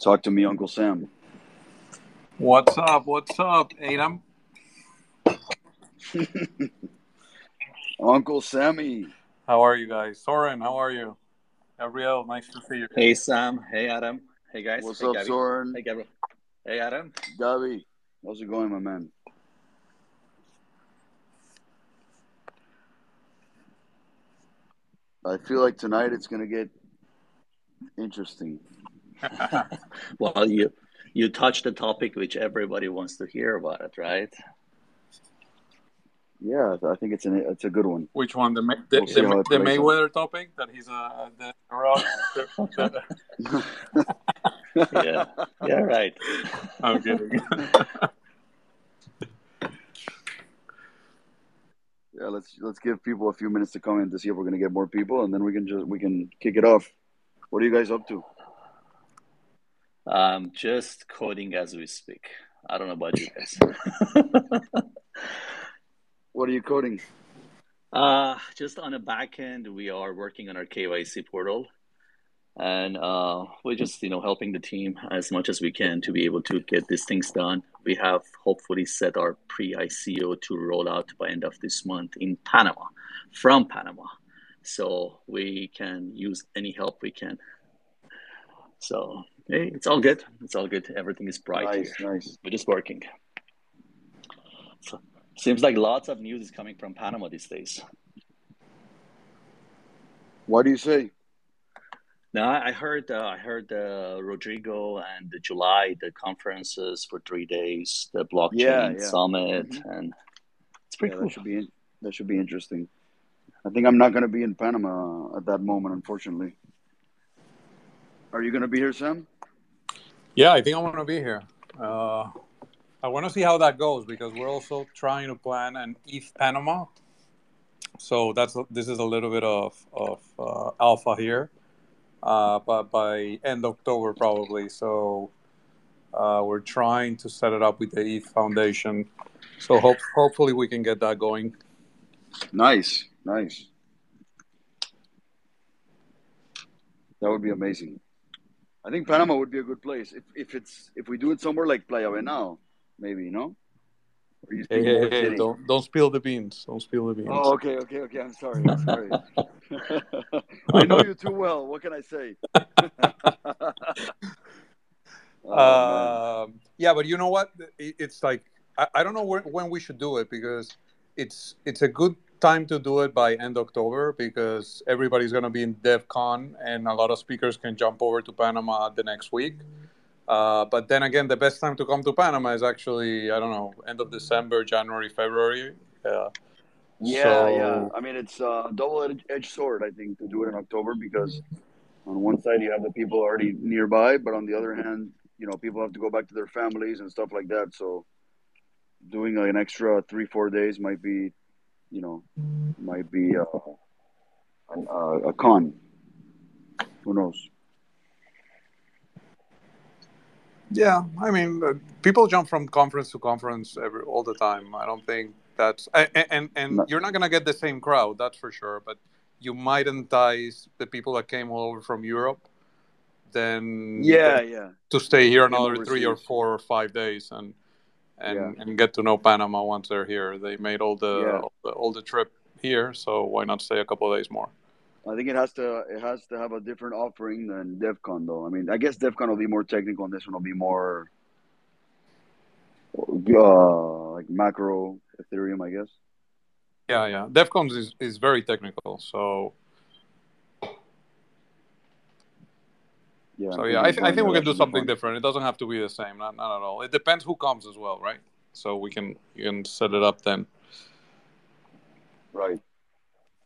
Talk to me, Uncle Sam. What's up? What's up, Adam? Uncle Sammy. How are you guys? Soren, how are you? Gabriel, nice to see you. Hey Sam. Hey Adam. Hey guys. What's hey, up, Gabby. Soren? Hey Gabriel. Hey Adam. Gabby. How's it going, my man? I feel like tonight it's gonna get interesting. Well, you you touched the topic which everybody wants to hear about it, right? Yeah, I think it's an it's a good one. Which one? The, May- the, We'll the, the plays out. Mayweather topic that he's uh the, rock. Yeah. yeah. Right. I'm kidding. Yeah, let's let's give people a few minutes to come in to see if we're gonna get more people, and then we can just we can kick it off. What are you guys up to? Um, just coding as we speak. I don't know about you guys. What are you coding? uh, just on the back end, we are working on our KYC portal, and uh, we're just you know helping the team as much as we can to be able to get these things done. We have hopefully set our pre-ICO to roll out by end of this month in Panama, from Panama, so we can use any help we can. So hey, it's all good. It's all good. Everything is bright Nice, here. nice. We're just working. So, seems like lots of news is coming from Panama these days. What do you say? No, I heard uh, I heard uh, Rodrigo and the July the conferences for three days, the blockchain Yeah, yeah. summit, Mhm. and it's pretty Yeah, cool. that should be that should be interesting. I think I'm not gonna be in Panama at that moment, unfortunately. Are you gonna be here, Sam? Yeah, I think I want to be here. Uh, I want to see how that goes because we're also trying to plan an ETH Panama. So that's this is a little bit of of uh, alpha here, uh, but by end October probably. So uh, we're trying to set it up with the ETH Foundation. So hope hopefully we can get that going. Nice, nice. That would be amazing. I think Panama would be a good place if, if it's if we do it somewhere like Playa Venao, maybe, you know? Hey, hey, hey, don't don't spill the beans. Don't spill the beans. Oh, okay, okay, okay. I'm sorry. I'm sorry. I know you too well. What can I say? oh. Um, yeah, but you know what? It- It's like I, I don't know when we should do it because it's it's a good time to do it by end October because everybody's going to be in DevCon and a lot of speakers can jump over to Panama the next week. Uh, but then again, the best time to come to Panama is actually I don't know end of December, January, February. Yeah. Yeah, so, yeah. I mean, it's a double-edged sword, I think, to do it in October because on one side you have the people already nearby, but on the other hand, you know, people have to go back to their families and stuff like that. So doing an extra three, four days might be, you know, might be an- uh, a con. Who knows? Yeah, I mean, uh, people jump from conference to conference every all the time. I don't think that's and and, and No. you're not gonna get the same crowd, that's for sure. But you might entice the people that came all over from Europe, then Yeah, yeah. to stay here another three or four or five days and and Yeah. and get to know Panama once they're here. They made all the, Yeah. all the all the trip here, so why not stay a couple of days more? I think it has to it has to have a different offering than DevCon though. I mean, I guess DevCon will be more technical, and this one will be more uh, like macro Ethereum, I guess. Yeah, yeah. DevCons is, is very technical, so Yeah. So yeah, I, th- I think we can do something different. It doesn't have to be the same, not not at all. It depends who comes as well, right? So we can you can set it up then. Right.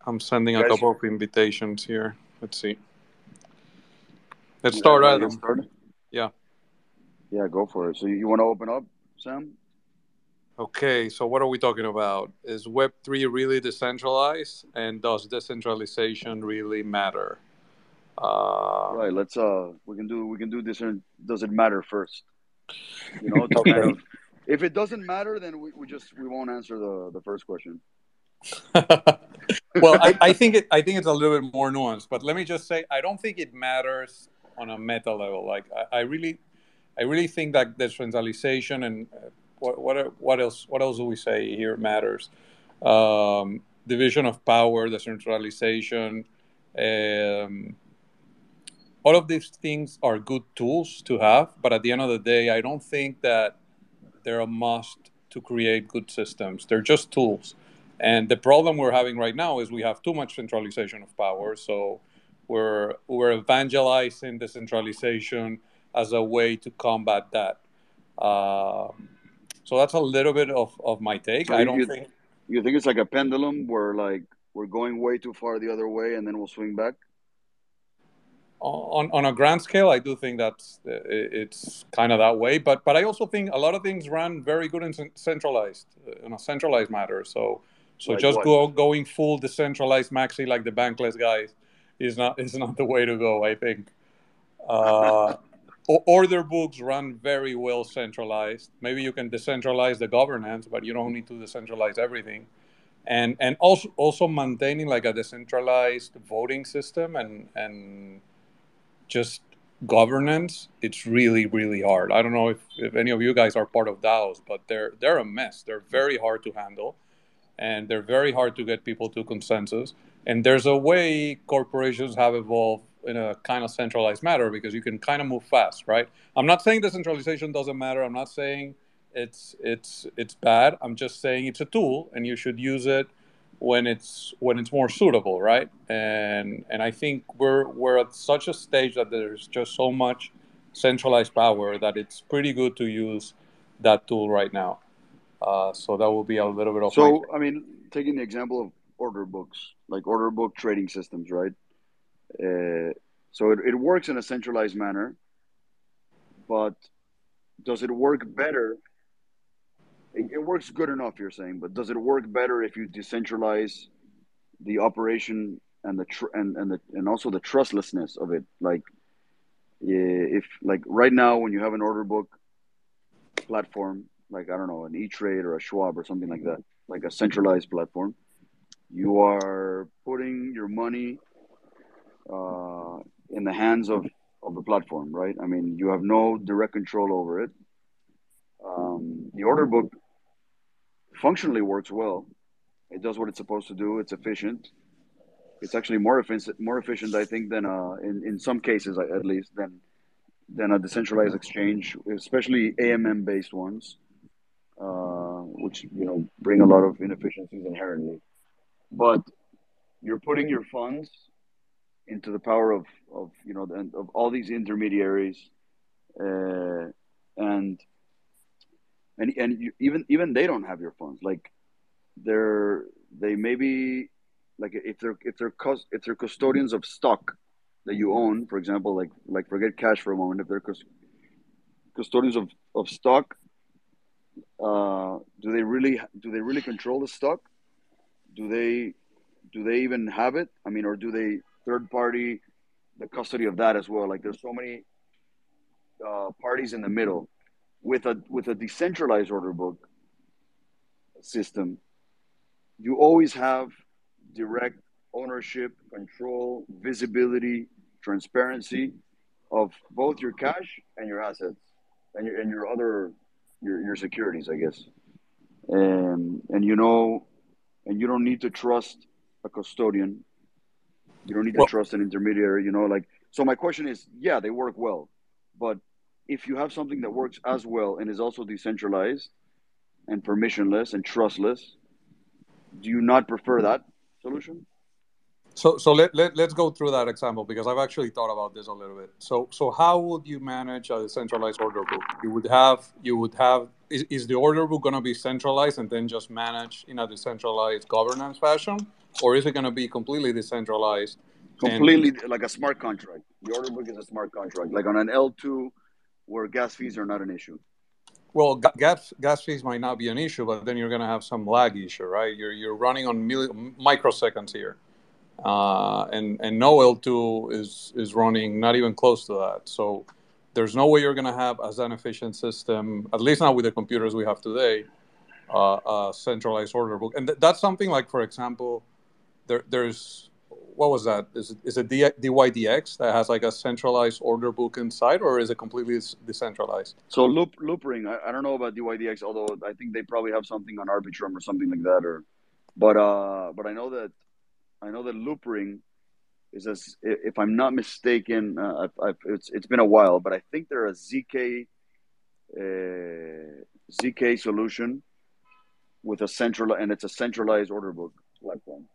I'm sending a Guys- couple of invitations here. Let's see. Let's You start, guys wanna get Adam. started? Yeah. Yeah, go for it. So you, you want to open up, Sam? Okay, so what are we talking about? Is Web3 really decentralized, and does decentralization really matter? Uh, Right. Let's uh, we can do we can do this. And does it matter first? You know, to kind of. If it doesn't matter, then we, we just we won't answer the the first question. well, I, I think it. I think it's a little bit more nuanced. But let me just say, I don't think it matters on a meta level. Like I, I really, I really think that decentralization and uh, what what what else what else do we say here matters? Um, division of power, decentralization. Um, all of these things are good tools to have, but at the end of the day, I don't think that they're a must to create good systems. They're just tools. And the problem we're having right now is we have too much centralization of power. So we're we're evangelizing decentralization as a way to combat that. Um, so that's a little bit of, of my take. So I don't you, think you think it's like a pendulum where like we're going way too far the other way and then we'll swing back. On, on a grand scale, I do think that's it's kind of that way, but but I also think a lot of things run very good and centralized in a centralized matter. So so like just go going full decentralized maxi like the bankless guys is not is not the way to go. I think. Uh, order books run very well centralized. Maybe you can decentralize the governance, but you don't need to decentralize everything. And and also also maintaining like a decentralized voting system and and just governance, it's really really hard. I don't know if, if any of you guys are part of DAOs, but they're they're a mess. They're very hard to handle, and they're very hard to get people to consensus. And there's a way corporations have evolved in a kind of centralized matter because you can kind of move fast, right? I'm not saying decentralization doesn't matter. I'm not saying it's it's it's bad. I'm just saying it's a tool and you should use it when it's when it's more suitable, right? And and I think we're we're at such a stage that there's just so much centralized power that it's pretty good to use that tool right now. Uh, so that will be a little bit of. So my... I mean, taking the example of order books, like order book trading systems, right? Uh, so it, it works in a centralized manner, but does it work better? It, it works good enough, you're saying, but does it work better if you decentralize the operation and the tr- and and the and also the trustlessness of it? Like, if like right now when you have an order book platform, like I don't know, an E Trade or a Schwab or something like that, like a centralized platform, you are putting your money uh, in the hands of, of the platform, right? I mean, you have no direct control over it. Um, the order book functionally works well. It does what it's supposed to do. It's efficient. It's actually more efficient, more efficient, I think, than uh, in in some cases, at least, than than a decentralized exchange, especially AMM based ones, uh, which you know bring a lot of inefficiencies inherently. But you're putting your funds into the power of, of you know of all these intermediaries uh, and and and you, even even they don't have your funds. Like they're they may be like if they're if they're if they're custodians of stock that you own for example like like forget cash for a moment. If they're cus- custodians of, of stock uh, do they really do they really control the stock? Do they do they even have it? I mean or do they third party, the custody of that as well. Like there's so many uh, parties in the middle with a with a decentralized order book system. You always have direct ownership, control, visibility, transparency of both your cash and your assets and your and your other your, your securities, I guess. And and you know and you don't need to trust a custodian you don't need to well, trust an intermediary, you know, like so my question is, yeah, they work well. But if you have something that works as well and is also decentralized and permissionless and trustless, do you not prefer that solution? So, so let, let, let's go through that example because I've actually thought about this a little bit. So, so how would you manage a decentralized order book? You would have, you would have, is, is the order book going to be centralized and then just managed in a decentralized governance fashion? Or is it going to be completely decentralized? Completely and, like a smart contract. The order book is a smart contract, like on an L2 where gas fees are not an issue. Well, gas gas fees might not be an issue, but then you're going to have some lag issue, right? You're you're running on milli- microseconds here uh, and and no L2 is is running not even close to that. So there's no way you're going to have as an efficient system, at least not with the computers we have today, uh, a centralized order book. And th- that's something like, for example, there, there's what was that? Is it, is it DYDX that has like a centralized order book inside, or is it completely decentralized? So Loop Loopring, I, I don't know about DYDX, although I think they probably have something on Arbitrum or something like that. Or, but uh, but I know that I know that Loopring is as if I'm not mistaken, uh, I've, I've, it's it's been a while, but I think they're a ZK uh, ZK solution with a central and it's a centralized order book platform.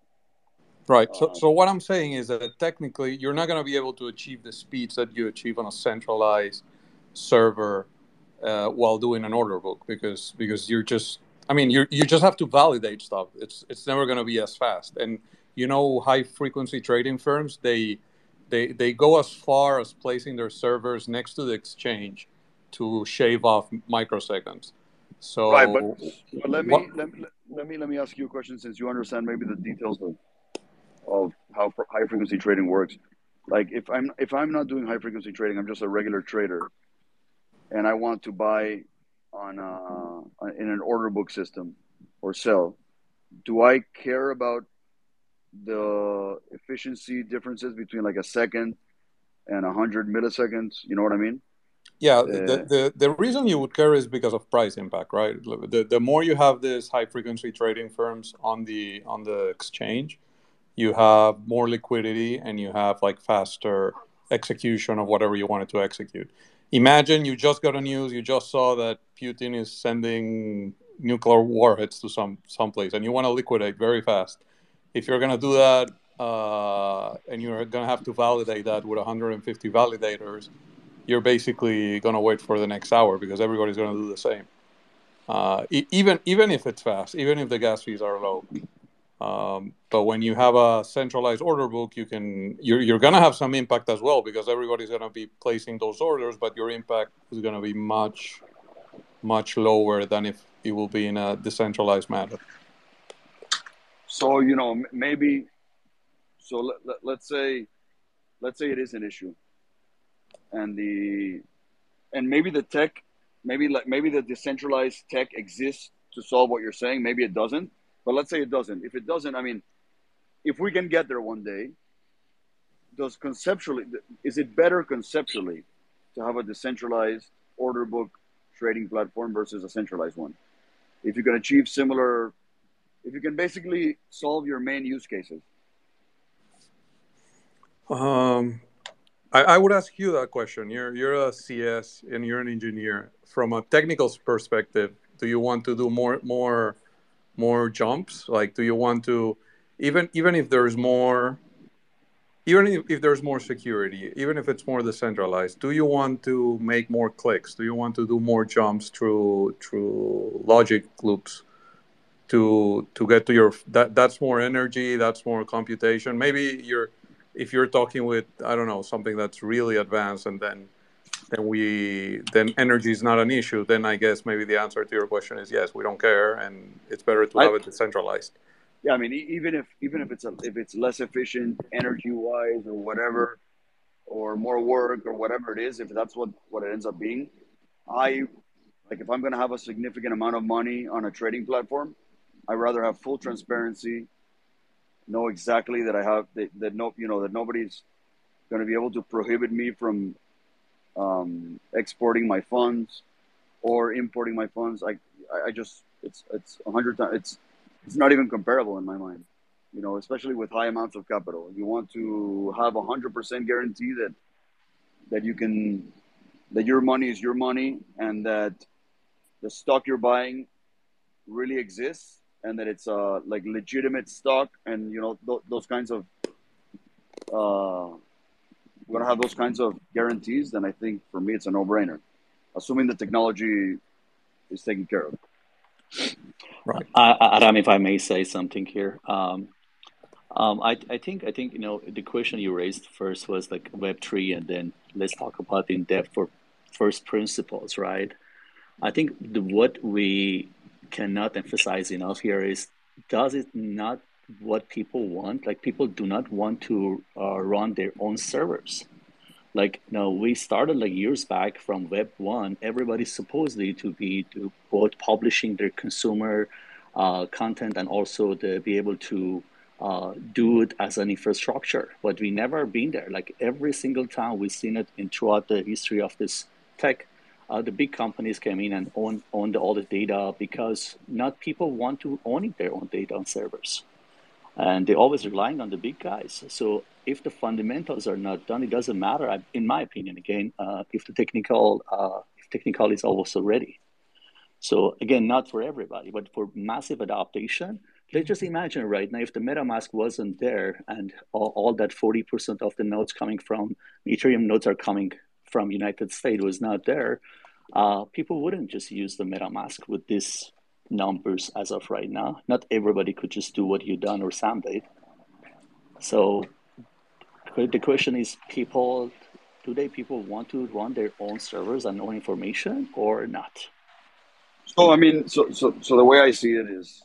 Right. So, uh, so what I'm saying is that technically you're not going to be able to achieve the speeds that you achieve on a centralized server uh, while doing an order book because because you're just I mean you you just have to validate stuff. It's it's never going to be as fast. And you know, high frequency trading firms they they they go as far as placing their servers next to the exchange to shave off microseconds. So right, but, but let me what, let, let me let me ask you a question since you understand maybe the details of of how high frequency trading works. Like if I'm if I'm not doing high frequency trading, I'm just a regular trader, and I want to buy on uh, in an order book system or sell. Do I care about the efficiency differences between like a second and a hundred milliseconds? You know what I mean? Yeah, the, the, the reason you would care is because of price impact, right? The, the more you have these high frequency trading firms on the on the exchange, you have more liquidity and you have like faster execution of whatever you wanted to execute. Imagine you just got a news, you just saw that Putin is sending nuclear warheads to some someplace, and you want to liquidate very fast. If you're going to do that, uh, and you're going to have to validate that with 150 validators, you're basically going to wait for the next hour because everybody's going to do the same. Uh, even even if it's fast, even if the gas fees are low. Um, but when you have a centralized order book, you can you're, you're going to have some impact as well because everybody's going to be placing those orders, but your impact is going to be much much lower than if it will be in a decentralized manner. So you know maybe so let, let, let's say let's say it is an issue and the and maybe the tech maybe like maybe the decentralized tech exists to solve what you're saying maybe it doesn't but let's say it doesn't if it doesn't i mean if we can get there one day does conceptually is it better conceptually to have a decentralized order book trading platform versus a centralized one if you can achieve similar if you can basically solve your main use cases um I, I, would ask you that question. You're you're a CS and you're an engineer. From a technical perspective, do you want to do more more more jumps? Like, do you want to even even if there's more even if, if there's more security, even if it's more decentralized, do you want to make more clicks? Do you want to do more jumps through through logic loops to to get to your that that's more energy, that's more computation. Maybe you're if you're talking with I don't know something that's really advanced and then then we then energy is not an issue, then I guess maybe the answer to your question is yes, we don't care, and it's better to have I, it decentralized. Yeah, I mean, even if even if it's a, if it's less efficient energy wise or whatever, or more work or whatever it is, if that's what what it ends up being, I like if I'm going to have a significant amount of money on a trading platform, I'd rather have full transparency know exactly that I have that, that no you know that nobody's going to be able to prohibit me from um, exporting my funds or importing my funds. I I just it's it's a hundred times it's it's not even comparable in my mind. You know, especially with high amounts of capital, you want to have a hundred percent guarantee that that you can that your money is your money and that the stock you're buying really exists and that it's uh like legitimate stock and you know th- those kinds of uh we're gonna have those kinds of guarantees then i think for me it's a no-brainer assuming the technology is taken care of right uh, adam if i may say something here um, um, I, I think I think you know the question you raised first was like Web three, and then let's talk about in depth for first principles, right? I think the, what we cannot emphasize enough here is does it not what people want. Like people do not want to uh, run their own servers. Like you know we started like years back from web 1 everybody's supposedly to be to both publishing their consumer uh, content and also to be able to uh, do it as an infrastructure, but we never been there. Like every single time we've seen it in throughout the history of this tech, uh, the big companies came in and own owned all the data because not people want to own their own data on servers, and they're always relying on the big guys. So if the fundamentals are not done, it doesn't matter. In my opinion, again, uh, if the technical uh, if technical is also ready. So again, not for everybody, but for massive adaptation let's just imagine right now if the MetaMask wasn't there and all, all that 40% of the nodes coming from Ethereum nodes are coming from United States was not there, uh, people wouldn't just use the MetaMask with these numbers as of right now. Not everybody could just do what you done or Sam did. So the question is people today people want to run their own servers and own information or not? So I mean, so so so the way I see it is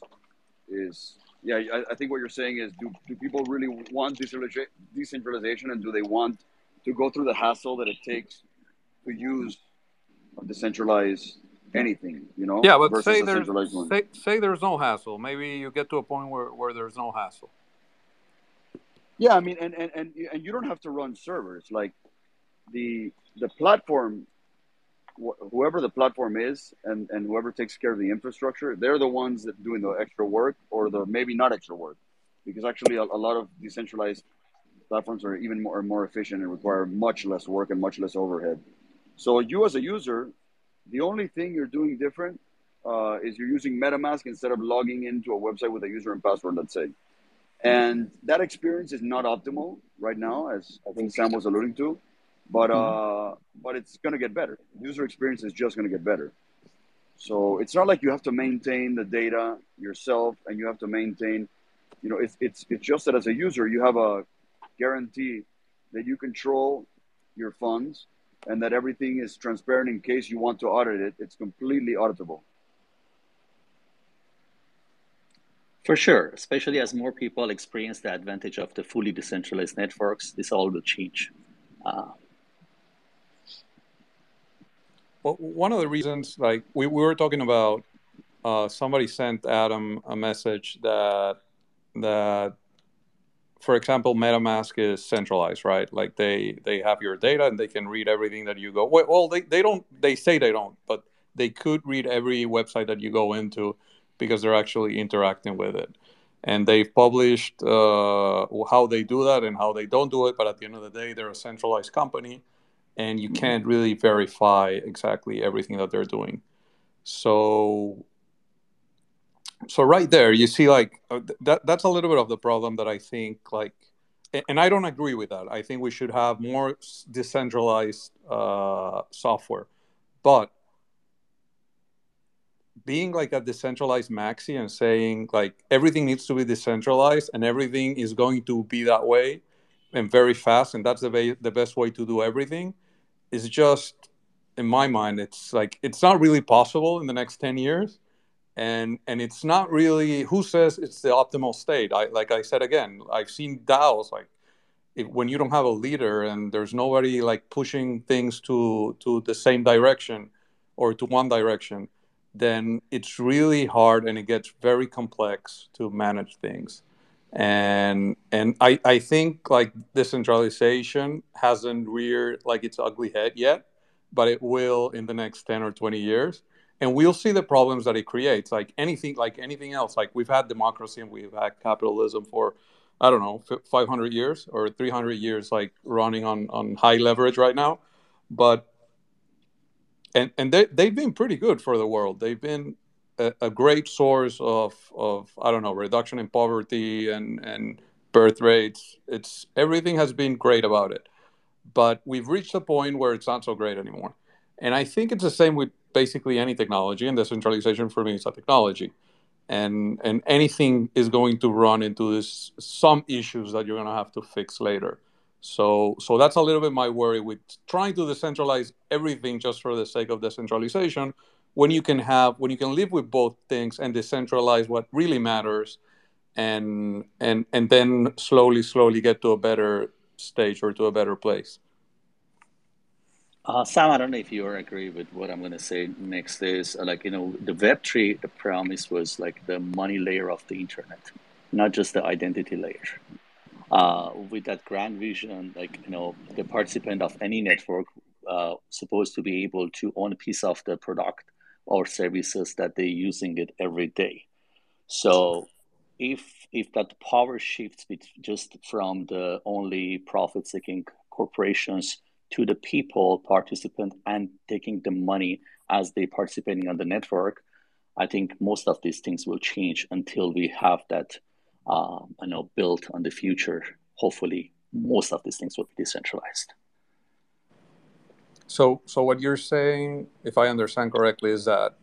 is yeah, I, I, think what you're saying is do, do people really want decentralization and do they want to go through the hassle that it takes to use a decentralized anything, you know? Yeah, but say there's, say, say there's no hassle. Maybe you get to a point where, where there's no hassle. Yeah, I mean, and, and, and, and you don't have to run servers. Like the the platform wh- whoever the platform is and, and whoever takes care of the infrastructure, they're the ones that doing the extra work or the maybe not extra work, because actually a, a lot of decentralized platforms are even more more efficient and require much less work and much less overhead. So you as a user, the only thing you're doing different uh, is you're using MetaMask instead of logging into a website with a user and password, let's say. And that experience is not optimal right now, as I think Sam was alluding to but mm-hmm. uh, but it's going to get better. User experience is just going to get better. So it's not like you have to maintain the data yourself, and you have to maintain, you know, it's it's it's just that as a user you have a guarantee that you control your funds and that everything is transparent in case you want to audit it. It's completely auditable. For sure, especially as more people experience the advantage of the fully decentralized networks, this all will change. Uh, Well, one of the reasons, like we, we were talking about, uh, somebody sent Adam a message that that, for example, MetaMask is centralized, right? Like they they have your data and they can read everything that you go. Well, they they don't. They say they don't, but they could read every website that you go into because they're actually interacting with it. And they've published uh, how they do that and how they don't do it. But at the end of the day, they're a centralized company and you can't really verify exactly everything that they're doing. So so right there you see like uh, that that's a little bit of the problem that I think like and I don't agree with that. I think we should have more decentralized uh, software, but being like a decentralized maxi and saying like everything needs to be decentralized and everything is going to be that way and very fast and that's the, way, the best way to do everything is just in my mind it's like it's not really possible in the next 10 years and and it's not really who says it's the optimal state? I like i said again i've seen daos like if, when you don't have a leader and there's nobody like pushing things to to the same direction or to one direction then it's really hard and it gets very complex to manage things. And and I, I think like decentralization hasn't reared like its ugly head yet but it will in the next 10 or 20 years and we'll see the problems that it creates like anything like anything else like we've had democracy and we've had capitalism for i don't know 500 years or 300 years like running on on high leverage right now but and and they, they've been pretty good for the world they've been a, a, great source of, of I don't know reduction in poverty and and birth rates. It's everything has been great about it, but we've reached a point where it's not so great anymore. And I think it's the same with basically any technology. And decentralization for me is a technology, and and anything is going to run into this some issues that you're going to have to fix later. So so that's a little bit my worry with trying to decentralize everything just for the sake of decentralization when you can have when you can live with both things and decentralize what really matters and and and then slowly slowly get to a better stage or to a better place uh, sam i don't know if you agree with what i'm going to say next is uh, like you know the web3 the promise was like the money layer of the internet not just the identity layer. Uh, with that grand vision, like you know, the participant of any network uh, supposed to be able to own a piece of the product or services that they're using it every day. So if if that power shifts just from the only profit seeking corporations to the people participant and taking the money as they participating on the network i think most of these things will change until we have that uh, you know built on the future hopefully most of these things will be decentralized so so what you're saying if i understand correctly is that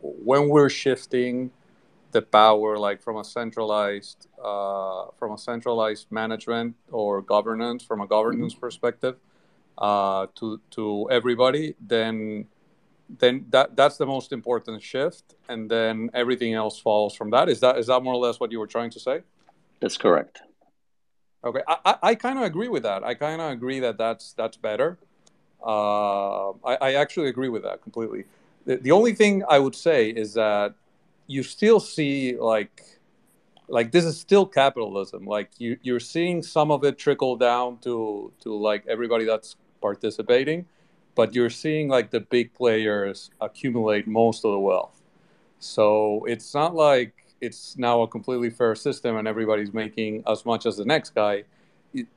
when we're shifting the power like from a centralized uh, from a centralized management or governance from a governance mm-hmm. perspective uh, to to everybody then then that that's the most important shift and then everything else follows from that. Is that is that more or less what you were trying to say? That's correct. Okay i i, I kind of agree with that. I kind of agree that that's that's better. Uh, I, I actually agree with that completely. The, the only thing i would say is that you still see like like this is still capitalism. Like you you're seeing some of it trickle down to to like everybody that's participating but you're seeing like the big players accumulate most of the wealth. So it's not like it's now a completely fair system and everybody's making as much as the next guy.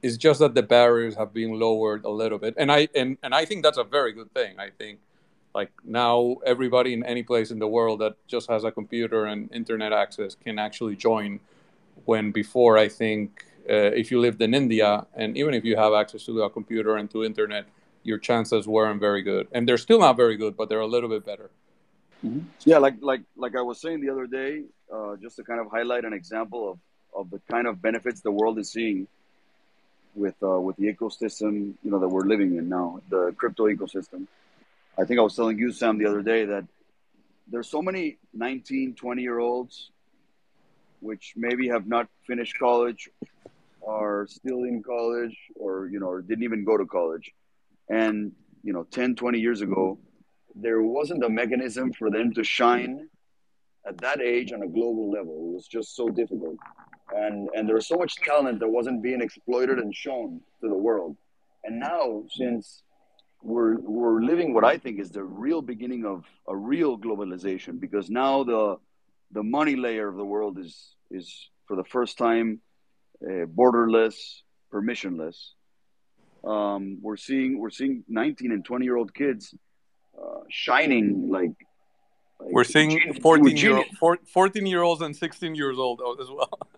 It's just that the barriers have been lowered a little bit. And i and, and i think that's a very good thing. I think like now, everybody in any place in the world that just has a computer and internet access can actually join. When before, I think if you lived in India and even if you have access to a computer and to internet, your chances weren't very good, and they're still not very good, but they're a little bit better. Mm-hmm. Yeah, like like like I was saying the other day, uh, just to kind of highlight an example of, of the kind of benefits the world is seeing with uh, with the ecosystem you know that we're living in now, the crypto ecosystem. I think I was telling you, Sam, the other day that there's so many 19, 20 year olds which maybe have not finished college are still in college or, you know, or didn't even go to college. And, you know, 10, 20 years ago, there wasn't a mechanism for them to shine at that age on a global level. It was just so difficult. And, and there was so much talent that wasn't being exploited and shown to the world. And now, since we're we're living what I think is the real beginning of a real globalization because now the the money layer of the world is is for the first time uh, borderless, permissionless. Um, we're seeing we're seeing 19 and 20 year old kids uh, shining like, like we're seeing 14 year, 14 year olds and 16 years old as well.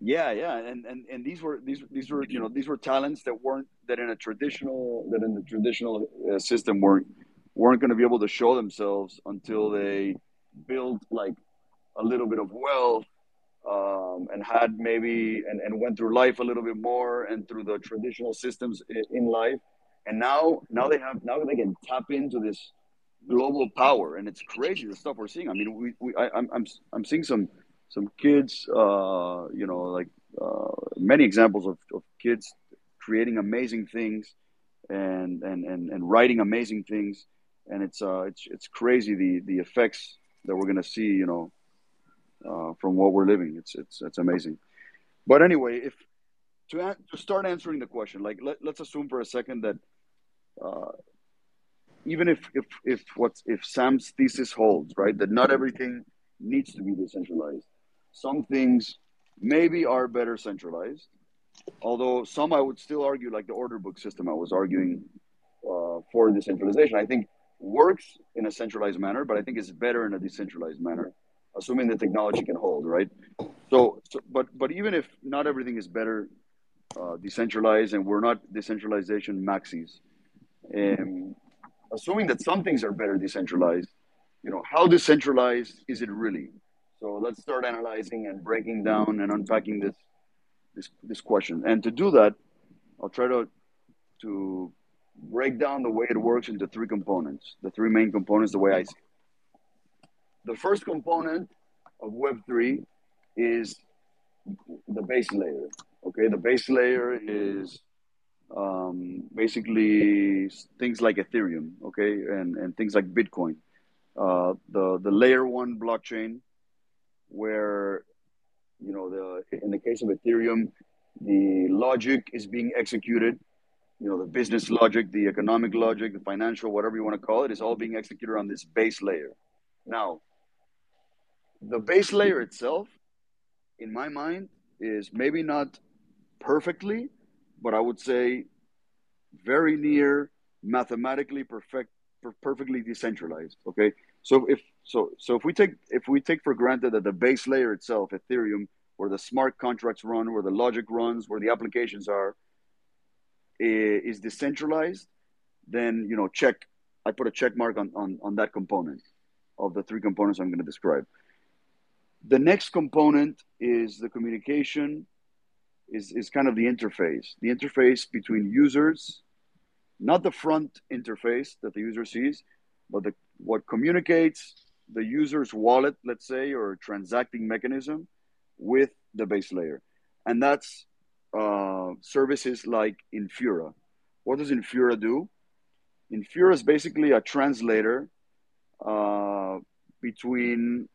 Yeah, yeah, and, and and these were these these were you know these were talents that weren't that in a traditional that in the traditional uh, system weren't weren't going to be able to show themselves until they built like a little bit of wealth um, and had maybe and, and went through life a little bit more and through the traditional systems in, life and now now they have now they can tap into this global power and it's crazy the stuff we're seeing i mean we, we I, I'm, I'm i'm seeing some some kids, uh, you know, like uh, many examples of, of kids creating amazing things and, and, and, and writing amazing things. And it's, uh, it's, it's crazy the, the effects that we're to see, you know, uh, from what we're living. It's, it's, it's amazing. But anyway, if to, to start answering the question, like let, let's assume for a second that uh, even if, if, if what's, if Sam's thesis holds, right, that not everything needs to be decentralized some things maybe are better centralized, although some I would still argue, like the order book system I was arguing uh, for decentralization, I think works in a centralized manner, but I think it's better in a decentralized manner, assuming the technology can hold, right? So, so but but even if not everything is better uh, decentralized, and we're not decentralization maxis, um, assuming that some things are better decentralized, you know, how decentralized is it really? So let's start analyzing and breaking down and unpacking this this this question. And to do that, I'll try to to break down the way it works into three components. The three main components, the way I see. It. The first component of Web three is the base layer. Okay, the base layer is um, basically things like Ethereum, okay, and, and things like Bitcoin. Uh, the the layer one blockchain where you know, the in the case of Ethereum, the logic is being executed. You know, the business logic, the economic logic, the financial, whatever you want to call it, is all being executed on this base layer. Now, the base layer itself, in my mind, is maybe not perfectly, but I would say very near mathematically perfect, perfectly decentralized. Okay, so if so, so if we take if we take for granted that the base layer itself, Ethereum, where the smart contracts run, where the logic runs, where the applications are, is decentralized, then you know, check. I put a check mark on on, on that component of the three components I'm going to describe. The next component is the communication is, is kind of the interface, the interface between users, not the front interface that the user sees, but the, what communicates the user's wallet, let's say, or transacting mechanism with the base layer. And that's uh, services like Infura. What does Infura do? Infura is basically a translator uh, between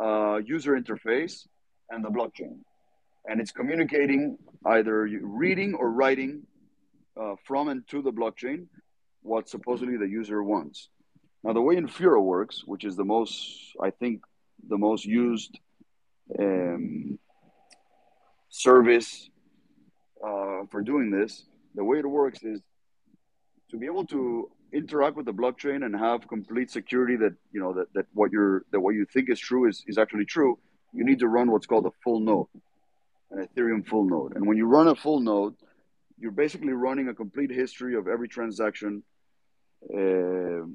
uh, user interface and the blockchain and it's communicating either reading or writing uh, from and to the blockchain what supposedly the user wants. Now, the way Infura works, which is the most, I think, the most used um, service uh, for doing this, the way it works is to be able to interact with the blockchain and have complete security that you know that, that what you're that what you think is true is, is actually true you need to run what's called a full node an Ethereum full node. And when you run a full node, you're basically running a complete history of every transaction uh,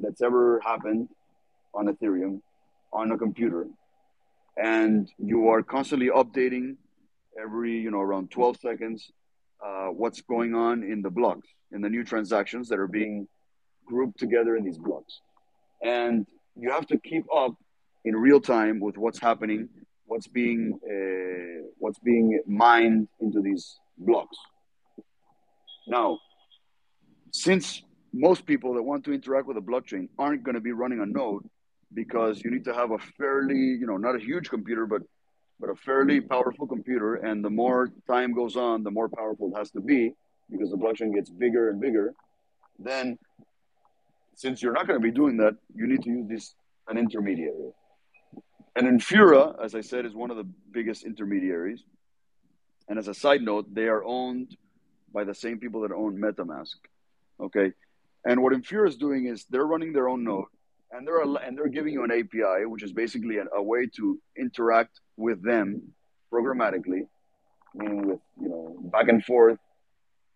that's ever happened on Ethereum on a computer. And you are constantly updating every, you know, around 12 seconds uh, what's going on in the blocks, in the new transactions that are being grouped together in these blocks. And you have to keep up in real time with what's happening what's being uh, what's being mined into these blocks. Now, since most people that want to interact with a blockchain aren't going to be running a node because you need to have a fairly, you know, not a huge computer, but but a fairly powerful computer. And the more time goes on, the more powerful it has to be because the blockchain gets bigger and bigger. Then, since you're not going to be doing that, you need to use this an intermediary. And Infura, as I said, is one of the biggest intermediaries. And as a side note, they are owned by the same people that own MetaMask. Okay. And what Infura is doing is they're running their own node and they're and they're giving you an API, which is basically a, a way to interact with them programmatically, meaning with you know back and forth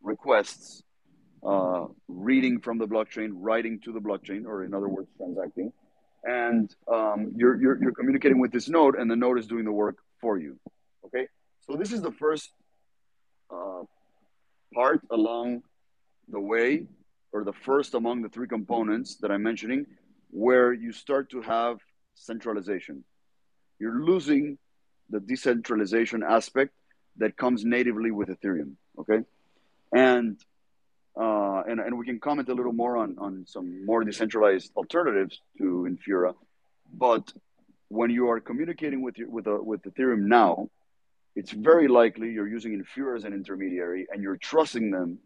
requests, uh, reading from the blockchain, writing to the blockchain, or in other words, transacting. And um, you're, you're, you're communicating with this node and the node is doing the work for you. Okay? So this is the first uh, part along the way or the first among the three components that i'm mentioning where you start to have centralization. You're losing the decentralization aspect that comes natively with ethereum okay? And uh, and, and we can comment a little more on, on some more decentralized alternatives to Infura. But when you are communicating with your, with a, with Ethereum now, it's very likely you're using Infura as an intermediary and you're trusting them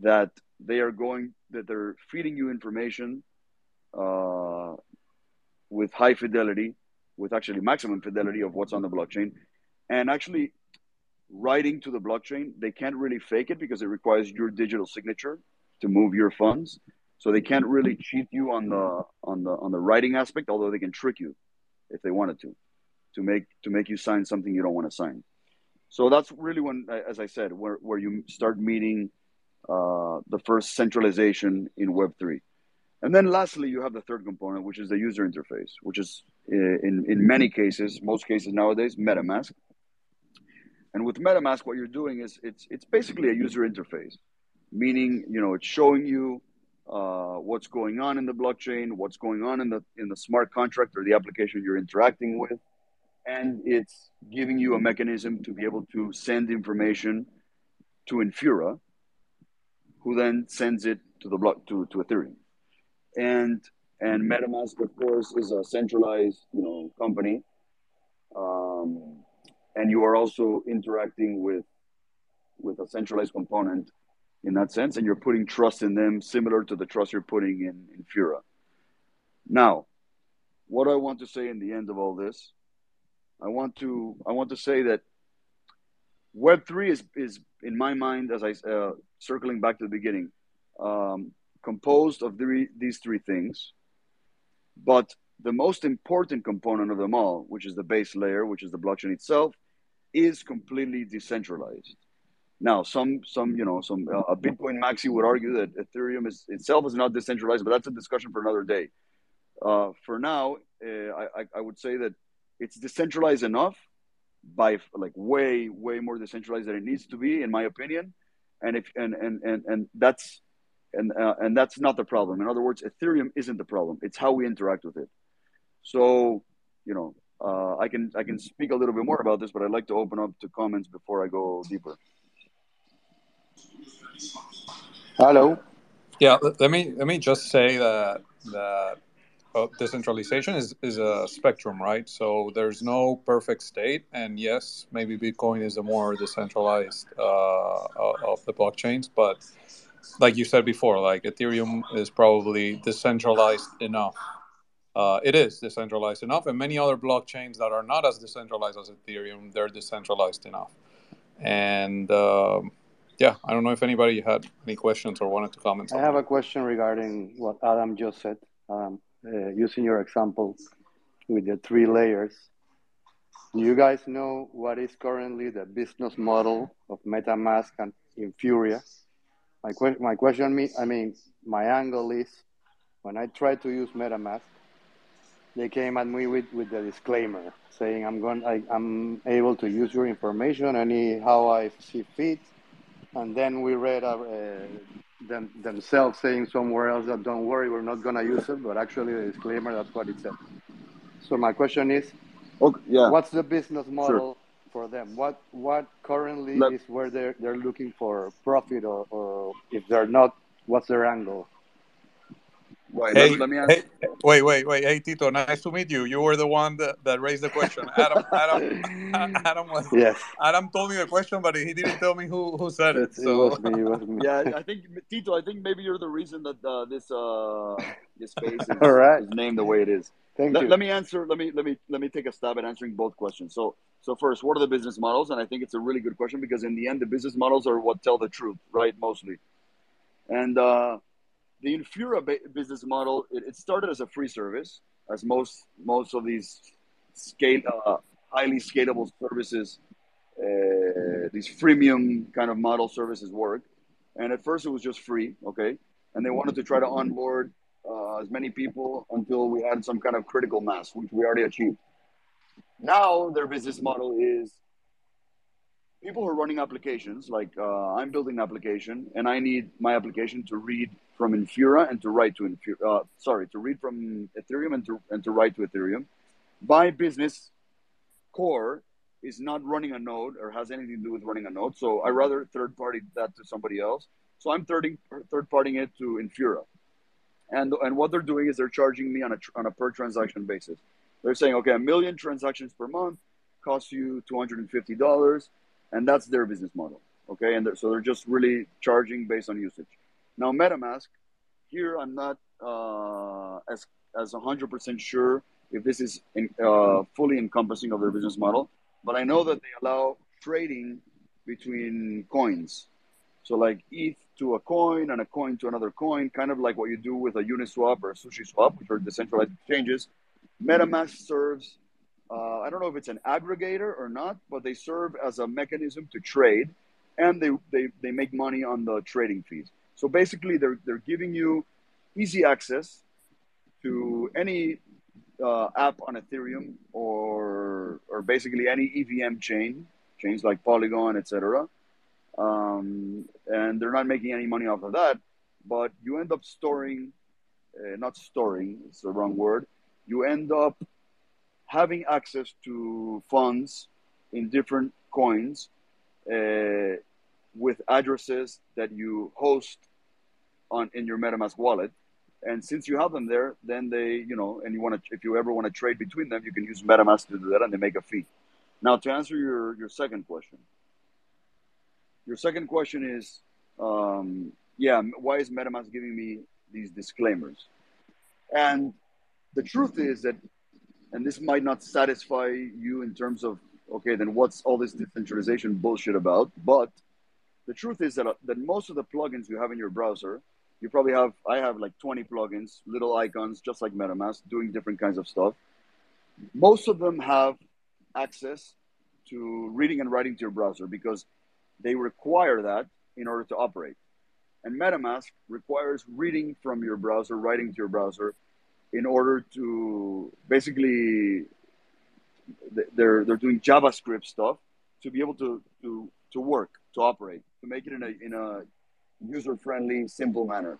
that they are going that they're feeding you information uh, with high fidelity, with actually maximum fidelity of what's on the blockchain, and actually writing to the blockchain, they can't really fake it because it requires your digital signature to move your funds. So they can't really cheat you on the on the on the writing aspect, although they can trick you if they wanted to, to make to make you sign something you don't want to sign. So that's really when, as I said, where where you start meeting uh, the first centralization in Web three, and then lastly you have the third component, which is the user interface, which is in in many cases, most cases nowadays, MetaMask and with MetaMask, what you're doing is it's it's basically a user interface, meaning you know it's showing you uh, what's going on in the blockchain, what's going on in the in the smart contract or the application you're interacting with, and it's giving you a mechanism to be able to send information to Infura, who then sends it to the block to, to Ethereum, and and MetaMask of course is a centralized you know company. Um, and you are also interacting with with a centralized component in that sense, and you're putting trust in them, similar to the trust you're putting in in Fura. Now, what I want to say in the end of all this, I want to I want to say that Web three is is in my mind, as I uh, circling back to the beginning, um, composed of three, these three things, but the most important component of them all, which is the base layer, which is the blockchain itself, is completely decentralized. Now, some some you know some uh, a Bitcoin maxi would argue that Ethereum is itself is not decentralized, but that's a discussion for another day. Uh, for now, uh, I, I would say that it's decentralized enough by like way way more decentralized than it needs to be, in my opinion. And if and and and, and that's and uh, and that's not the problem. In other words, Ethereum isn't the problem. It's how we interact with it. So, you know, uh, I can I can speak a little bit more about this, but I'd like to open up to comments before I go deeper. Hello. Yeah, let me let me just say that that uh, decentralization is is a spectrum, right? So there's no perfect state, and yes, maybe Bitcoin is the more decentralized uh, of the blockchains, but like you said before, like Ethereum is probably decentralized enough uh, it is decentralized enough, and many other blockchains that are not as decentralized as Ethereum, they're decentralized enough. And um, yeah, I don't know if anybody had any questions or wanted to comment. I have a question regarding what Adam just said. Um, uh, using your example with the three layers, do you guys know what is currently the business model of MetaMask and Infura? My, que- my question, me, I mean, my angle is when I try to use MetaMask, they came at me with, with the disclaimer saying I'm going I, I'm able to use your information anyhow I see fit and then we read uh, them, themselves saying somewhere else that don't worry we're not going to use it but actually the disclaimer that's what it said so my question is okay, yeah. what's the business model sure. for them what what currently Let, is where they're, they're looking for profit or, or if they're not what's their angle Wait, hey, let, let, me ask. Hey, wait, wait, wait. Hey, Tito, nice to meet you. You were the one that, that raised the question. Adam, Adam, Adam was. Yes. Adam told me the question, but he didn't tell me who, who said it. So. It was me. It was me. Yeah, I think Tito. I think maybe you're the reason that uh, this uh, this space is, All right. is named the way it is. Thank let, you. Let me answer. Let me let me let me take a stab at answering both questions. So so first, what are the business models? And I think it's a really good question because in the end, the business models are what tell the truth, right? Mostly, and. uh the Infura business model it, it, started as a free service, as most most of these scale uh, highly scalable services, uh, these freemium kind of model services work. And at first, it was just free, okay. And they wanted to try to onboard uh, as many people until we had some kind of critical mass, which we already achieved. Now their business model is people who are running applications, like uh, I'm building an application and I need my application to read from Infura and to write to Infura, uh, sorry, to read from Ethereum and to, and to write to Ethereum. My business core is not running a node or has anything to do with running a node. So I rather third party that to somebody else. So I'm third, third partying it to Infura. And, and what they're doing is they're charging me on a, on a per transaction basis. They're saying, okay, a million transactions per month costs you $250 and that's their business model. Okay, and they're, so they're just really charging based on usage. Now MetaMask, here I'm not uh, as as 100% sure if this is in, uh, fully encompassing of their business model, but I know that they allow trading between coins. So like ETH to a coin and a coin to another coin, kind of like what you do with a Uniswap or a SushiSwap, which are decentralized exchanges. MetaMask serves uh, I don't know if it's an aggregator or not, but they serve as a mechanism to trade, and they, they, they make money on the trading fees. So basically, they're, they're giving you easy access to any uh, app on Ethereum or, or basically any EVM chain, chains like Polygon, etc. Um, and they're not making any money off of that, but you end up storing, uh, not storing, it's the wrong word. You end up having access to funds in different coins uh, with addresses that you host on in your MetaMask wallet. And since you have them there, then they, you know, and you want to, if you ever want to trade between them, you can use MetaMask to do that, and they make a fee. Now, to answer your, your second question, your second question is, um, yeah, why is MetaMask giving me these disclaimers? And the truth is that, and this might not satisfy you in terms of, okay, then what's all this decentralization bullshit about? But the truth is that, uh, that most of the plugins you have in your browser, you probably have, I have like 20 plugins, little icons, just like MetaMask, doing different kinds of stuff. Most of them have access to reading and writing to your browser because they require that in order to operate. And MetaMask requires reading from your browser, writing to your browser, in order to basically they're they're doing JavaScript stuff to be able to to to work to operate to make it in a in a user friendly simple manner.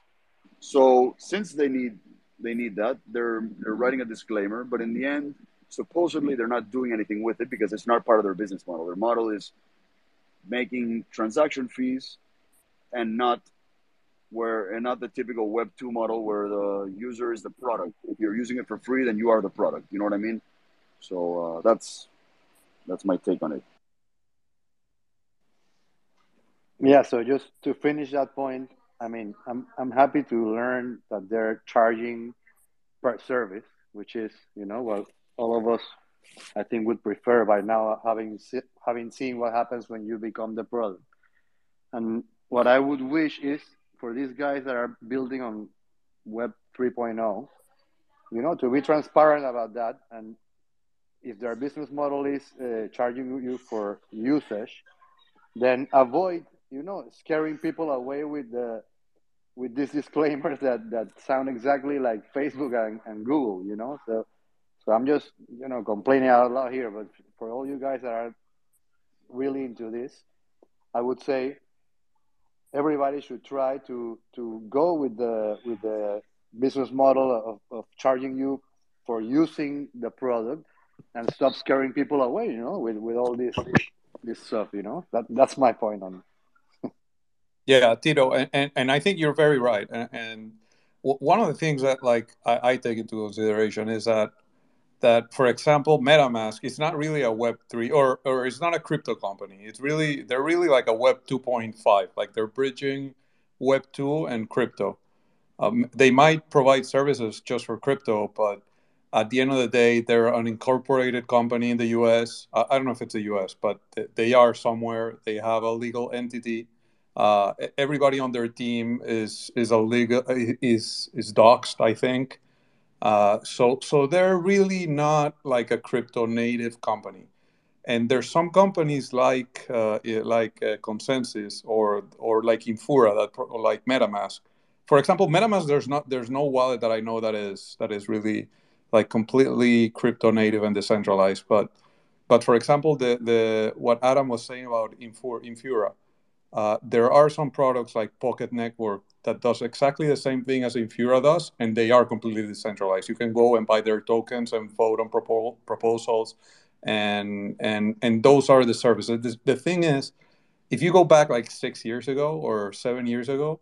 So since they need they need that, they're they're writing a disclaimer, but in the end, supposedly they're not doing anything with it because it's not part of their business model. Their model is making transaction fees and not where not the typical web 2 model where the user is the product. If you're using it for free then you are the product. You know what i mean? So uh, that's that's my take on it. Yeah so just to finish that point i mean i'm i'm happy to learn that they're charging per service which is you know what all of us I think would prefer by now having having seen what happens when you become the product. And what I would wish is for these guys that are building on Web 3.0, you know, to be transparent about that. And if their business model is uh, charging you for usage, then avoid, you know, scaring people away with the with these disclaimers that that sound exactly like Facebook and, and Google, you know. So so I'm just, you know, complaining out loud here, but for all you guys that are really into this, I would say everybody should try to to go with the with the business model of, of charging you for using the product and stop scaring people away, you know, with, with all this this stuff, you know. That that's my point on yeah, Tito, and, and, and I think you're very right. And, and one of the things that like I, I take into consideration is that that, for example, MetaMask is not really a Web three or or it's not a crypto company. It's really they're really like a Web two point five. Like they're bridging Web two and crypto. Um, they might provide services just for crypto, but at the end of the day, they're an incorporated company in the U.S. I, I don't know if it's the U.S., but they are somewhere. They have a legal entity. Uh, everybody on their team is is a legal is is doxed, I think. Uh, so, so they're really not like a crypto native company. And there's some companies like uh, like uh, ConsenSys or or like Infura that or like MetaMask. For example, MetaMask there's not there's no wallet that I know that is that is really like completely crypto native and decentralized. But but for example, the the what Adam was saying about Infura, uh, there are some products like Pocket Network that does exactly the same thing as Infura does, and they are completely decentralized. You can go and buy their tokens and vote on propo- proposals, and and and those are the services. The, the thing is, if you go back like six years ago or seven years ago,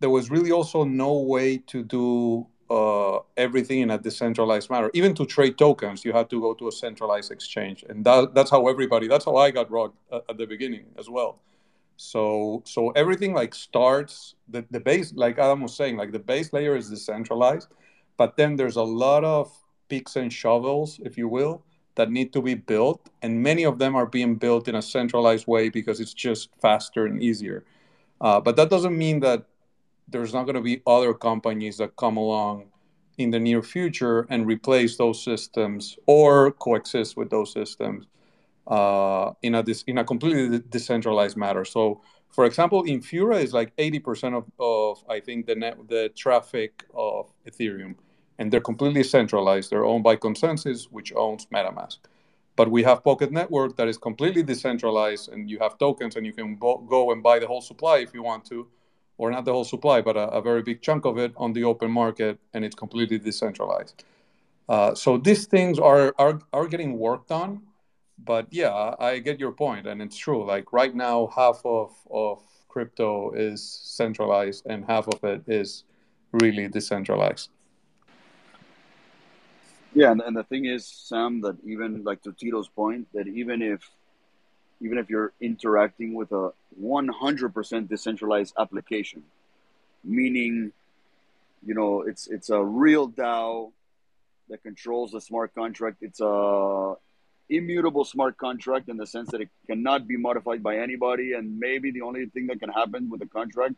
there was really also no way to do uh, everything in a decentralized manner. Even to trade tokens, you had to go to a centralized exchange, and that, that's how everybody. That's how I got robbed at, at the beginning as well so so everything like starts the, the base, like Adam was saying, like the base layer is decentralized, but then there's a lot of picks and shovels, if you will, that need to be built, and many of them are being built in a centralized way because it's just faster and easier. Uh, but that doesn't mean that there's not going to be other companies that come along in the near future and replace those systems or coexist with those systems uh, in a in a completely decentralized matter. So, for example, Infura is like 80% of, of I think the net the traffic of Ethereum, and they're completely centralized. They're owned by ConsenSys, which owns MetaMask. But we have Pocket Network that is completely decentralized, and you have tokens, and you can bo- go and buy the whole supply if you want to, or not the whole supply, but a, a very big chunk of it on the open market, and it's completely decentralized. Uh, so these things are, are are getting worked on but yeah, I get your point, and it's true. Like right now, half of of crypto is centralized, and half of it is really decentralized. Yeah, and, and the thing is, Sam, that even like to Tito's point, that even if even if you're interacting with a 100% decentralized application, meaning, you know, it's it's a real DAO that controls the smart contract. It's a immutable smart contract in the sense that it cannot be modified by anybody, and maybe the only thing that can happen with the contract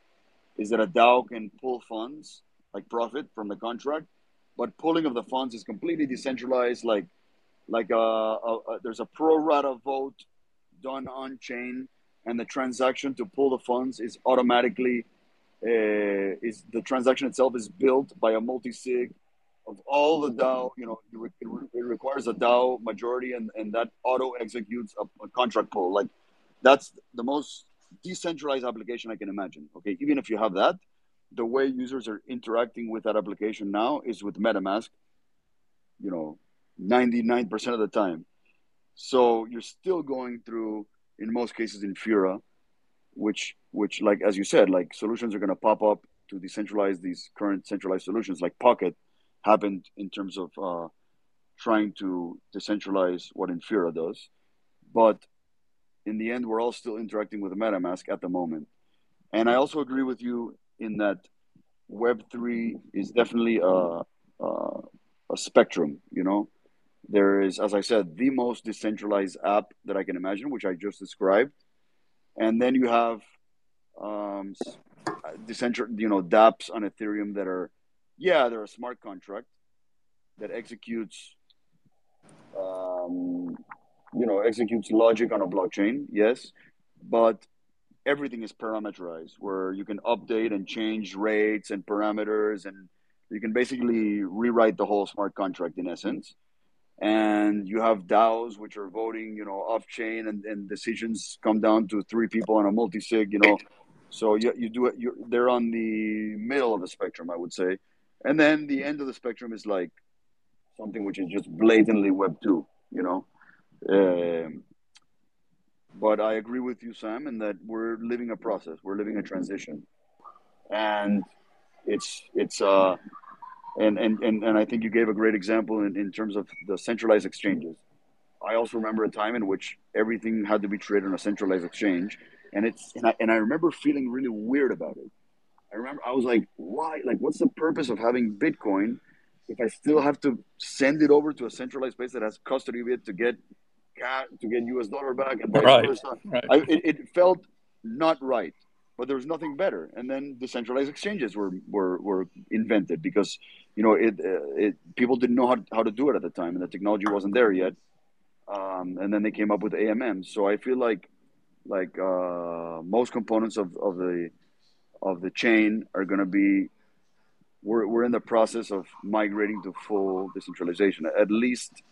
is that a DAO can pull funds like profit from the contract, but pulling of the funds is completely decentralized. Like like a, a, a there's a pro rata vote done on chain, and the transaction to pull the funds is automatically uh, is the transaction itself is built by a multi sig of all the DAO. You know, it, it, requires a DAO majority, and and that auto executes a, a contract pull. Like that's the most decentralized application I can imagine. Okay, even if you have that, the way users are interacting with that application now is with MetaMask. You know, ninety nine percent of the time. So you're still going through, in most cases, Infura, which which like as you said, like solutions are going to pop up to decentralize these current centralized solutions, like Pocket happened in terms of uh, trying to decentralize what Infura does, but in the end, we're all still interacting with MetaMask at the moment. And I also agree with you in that Web3 is definitely a, a, a spectrum, you know? There is, as I said, the most decentralized app that I can imagine, which I just described. And then you have um, decentral, you know, dApps on Ethereum that are, yeah, they're a smart contract that executes um, you know executes logic on a blockchain yes but everything is parameterized where you can update and change rates and parameters and you can basically rewrite the whole smart contract in essence and you have DAOs which are voting, you know, off chain, and, and decisions come down to three people on a multi sig, you know. So you, you do it. You they're on the middle of the spectrum, I would say, and then the end of the spectrum is like something which is just blatantly Web two, you know. Um, but I agree with you, Sam, in that we're living a process. We're living a transition, and it's it's uh, and and and, and I think you gave a great example in, in terms of the centralized exchanges. I also remember a time in which everything had to be traded on a centralized exchange, and it's and I, and I remember feeling really weird about it. I remember I was like, why? Like, what's the purpose of having Bitcoin if I still have to send it over to a centralized place that has custody of it to get to get US dollar back and vice right. versa. Right. I, it, it felt not right, but there was nothing better. And then the decentralized exchanges were, were, were invented because, you know, it, uh, it people didn't know how, how to do it at the time and the technology wasn't there yet. Um, and then they came up with AMM. So I feel like, like uh, most components of, of the of the chain are going to be we're, we're in the process of migrating to full decentralization at least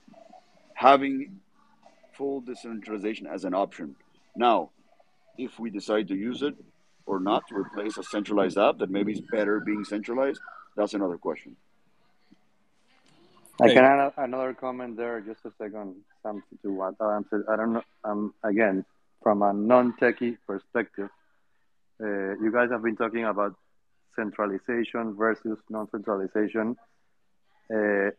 having full decentralization as an option. Now, if we decide to use it or not to replace a centralized app that maybe is better being centralized, that's another question. I can add another comment there, just a second, Sam, to what I answered. I don't know. Um, again, from a non-techie perspective, uh, you guys have been talking about centralization versus non-centralization. Uh,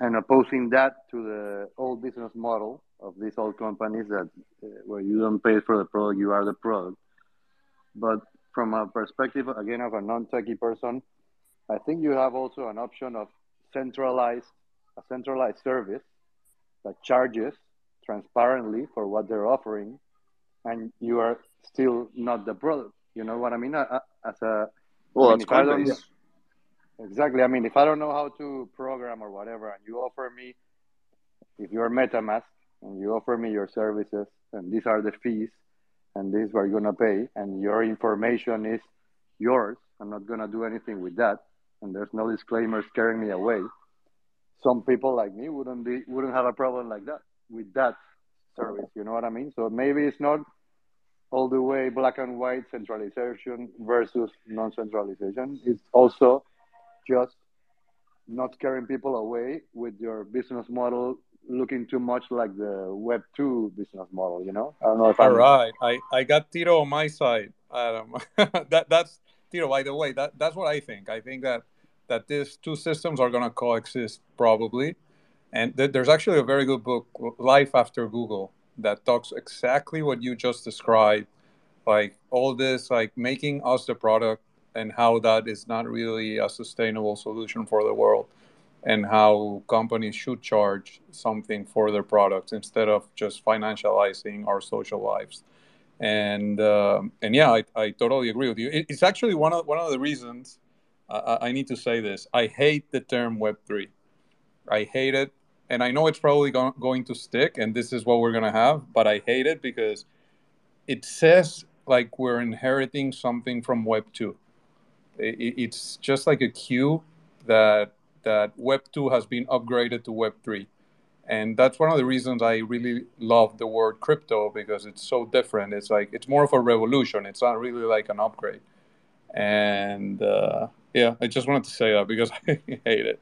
and opposing that to the old business model of these old companies that uh, where you don't pay for the product, you are the product. But from a perspective again of a non-techie person, I think you have also an option of centralized a centralized service that charges transparently for what they're offering, and you are still not the product. You know what I mean? As a well, I mean, that's Exactly. I mean, if I don't know how to program or whatever, and you offer me, if you're MetaMask and you offer me your services, and these are the fees, and this you're gonna pay, and your information is yours, I'm not gonna do anything with that, and there's no disclaimer scaring me away. Some people like me wouldn't be wouldn't have a problem like that with that service. You know what I mean? So maybe it's not all the way black and white centralization versus non-centralization. It's also just not scaring people away with your business model looking too much like the web 2 business model you know? I don't know if all right. I i got tito on my side adam. That that's tito by the way that that's what i think. I think that that these two systems are going to coexist probably. And th- there's actually a very good book, Life After Google, that talks exactly what you just described, like all this, like making us the product and how that is not really a sustainable solution for the world and how companies should charge something for their products instead of just financializing our social lives. And uh, and yeah I, I totally agree with you. It, it's actually one of one of the reasons I, I need to say this. I hate the term web3 i hate it and i know it's probably go- going to stick and this is what we're to have but i hate it because it says like we're inheriting something from web 2 it, it's just like a cue that that Web 2 has been upgraded to Web 3. And that's one of the reasons I really love the word crypto because it's so different. It's like it's more of a revolution. It's not really like an upgrade. And uh, yeah, I just wanted to say that because I hate it.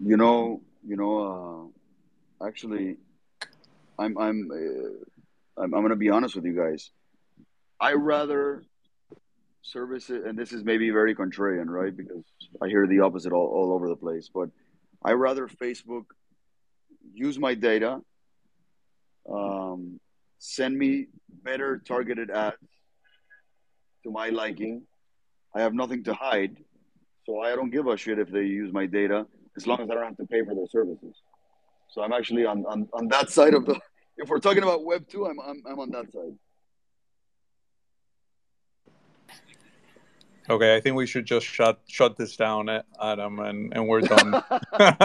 you know, you know, uh, actually, I'm I'm uh, I'm, I'm going to be honest with you guys. I rather service it, and this is maybe very contrarian, right? Because I hear the opposite all, all over the place. But I rather Facebook use my data, um, send me better targeted ads to my liking. I have nothing to hide, so I don't give a shit if they use my data as long as I don't have to pay for their services. So I'm actually on, on, on that side of the. If we're talking about Web two, I'm, I'm I'm on that side. Okay, I think we should just shut shut this down, Adam, and, and we're done. I,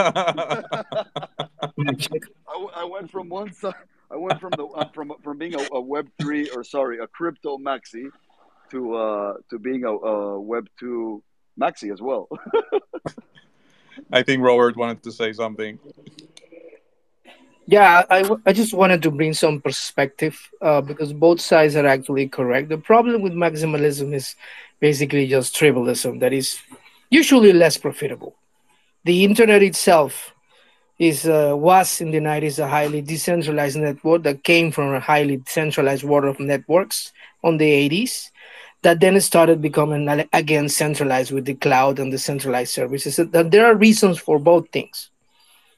I went from one side. I went from the uh, from from being a, a, Web three or sorry a crypto maxi to uh, to being a, a Web two maxi as well. I think Robert wanted to say something. Yeah, I, I just wanted to bring some perspective uh, because both sides are actually correct. The problem with maximalism is basically just tribalism that is usually less profitable. The internet itself is uh, was in the 90s a highly decentralized network that came from a highly centralized world of networks on the 80s that then started becoming again centralized with the cloud and the centralized services. That there are reasons for both things.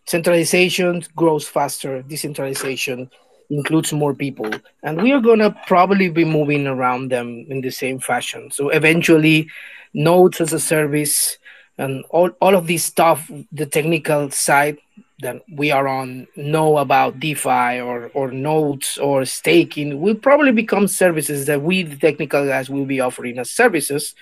Centralization grows faster, decentralization includes more people. And we are going to probably be moving around them in the same fashion. So eventually nodes as a service and all, all of this stuff the technical side that we are on know about defi or, or nodes or staking will probably become services that we the technical guys will be offering as services.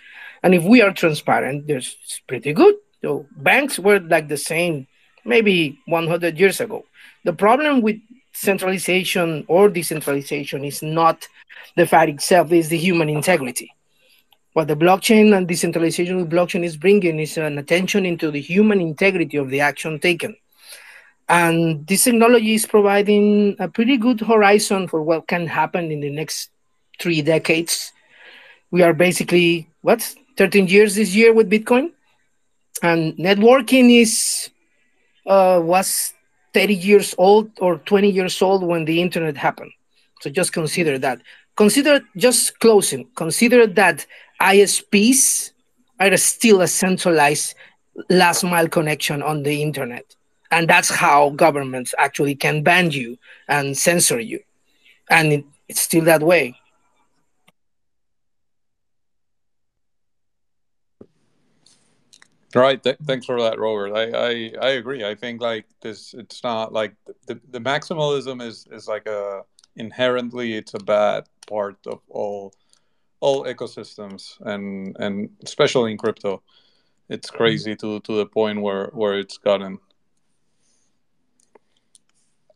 And if we are transparent there's pretty good. So banks were like the same maybe 100 years ago the problem with centralization or decentralization is not the fact itself, it's the human integrity. What the blockchain and decentralization with blockchain is bringing is an attention into the human integrity of the action taken. And this technology is providing a pretty good horizon for what can happen in the next three decades. We are basically, what, 13 years this year with Bitcoin? And networking is uh, was 30 years old or 20 years old when the internet happened. So just consider that. Consider just closing. Consider that ISPs are still a centralized last mile connection on the internet. And that's how governments actually can ban you and censor you. And it, it's still that way. Right. Th- thanks for that, Robert. I, I, I agree. I think like this, it's not like the, the maximalism is, is like a inherently it's a bad part of all all ecosystems and and especially in crypto. It's mm-hmm. crazy to to the point where where it's gotten.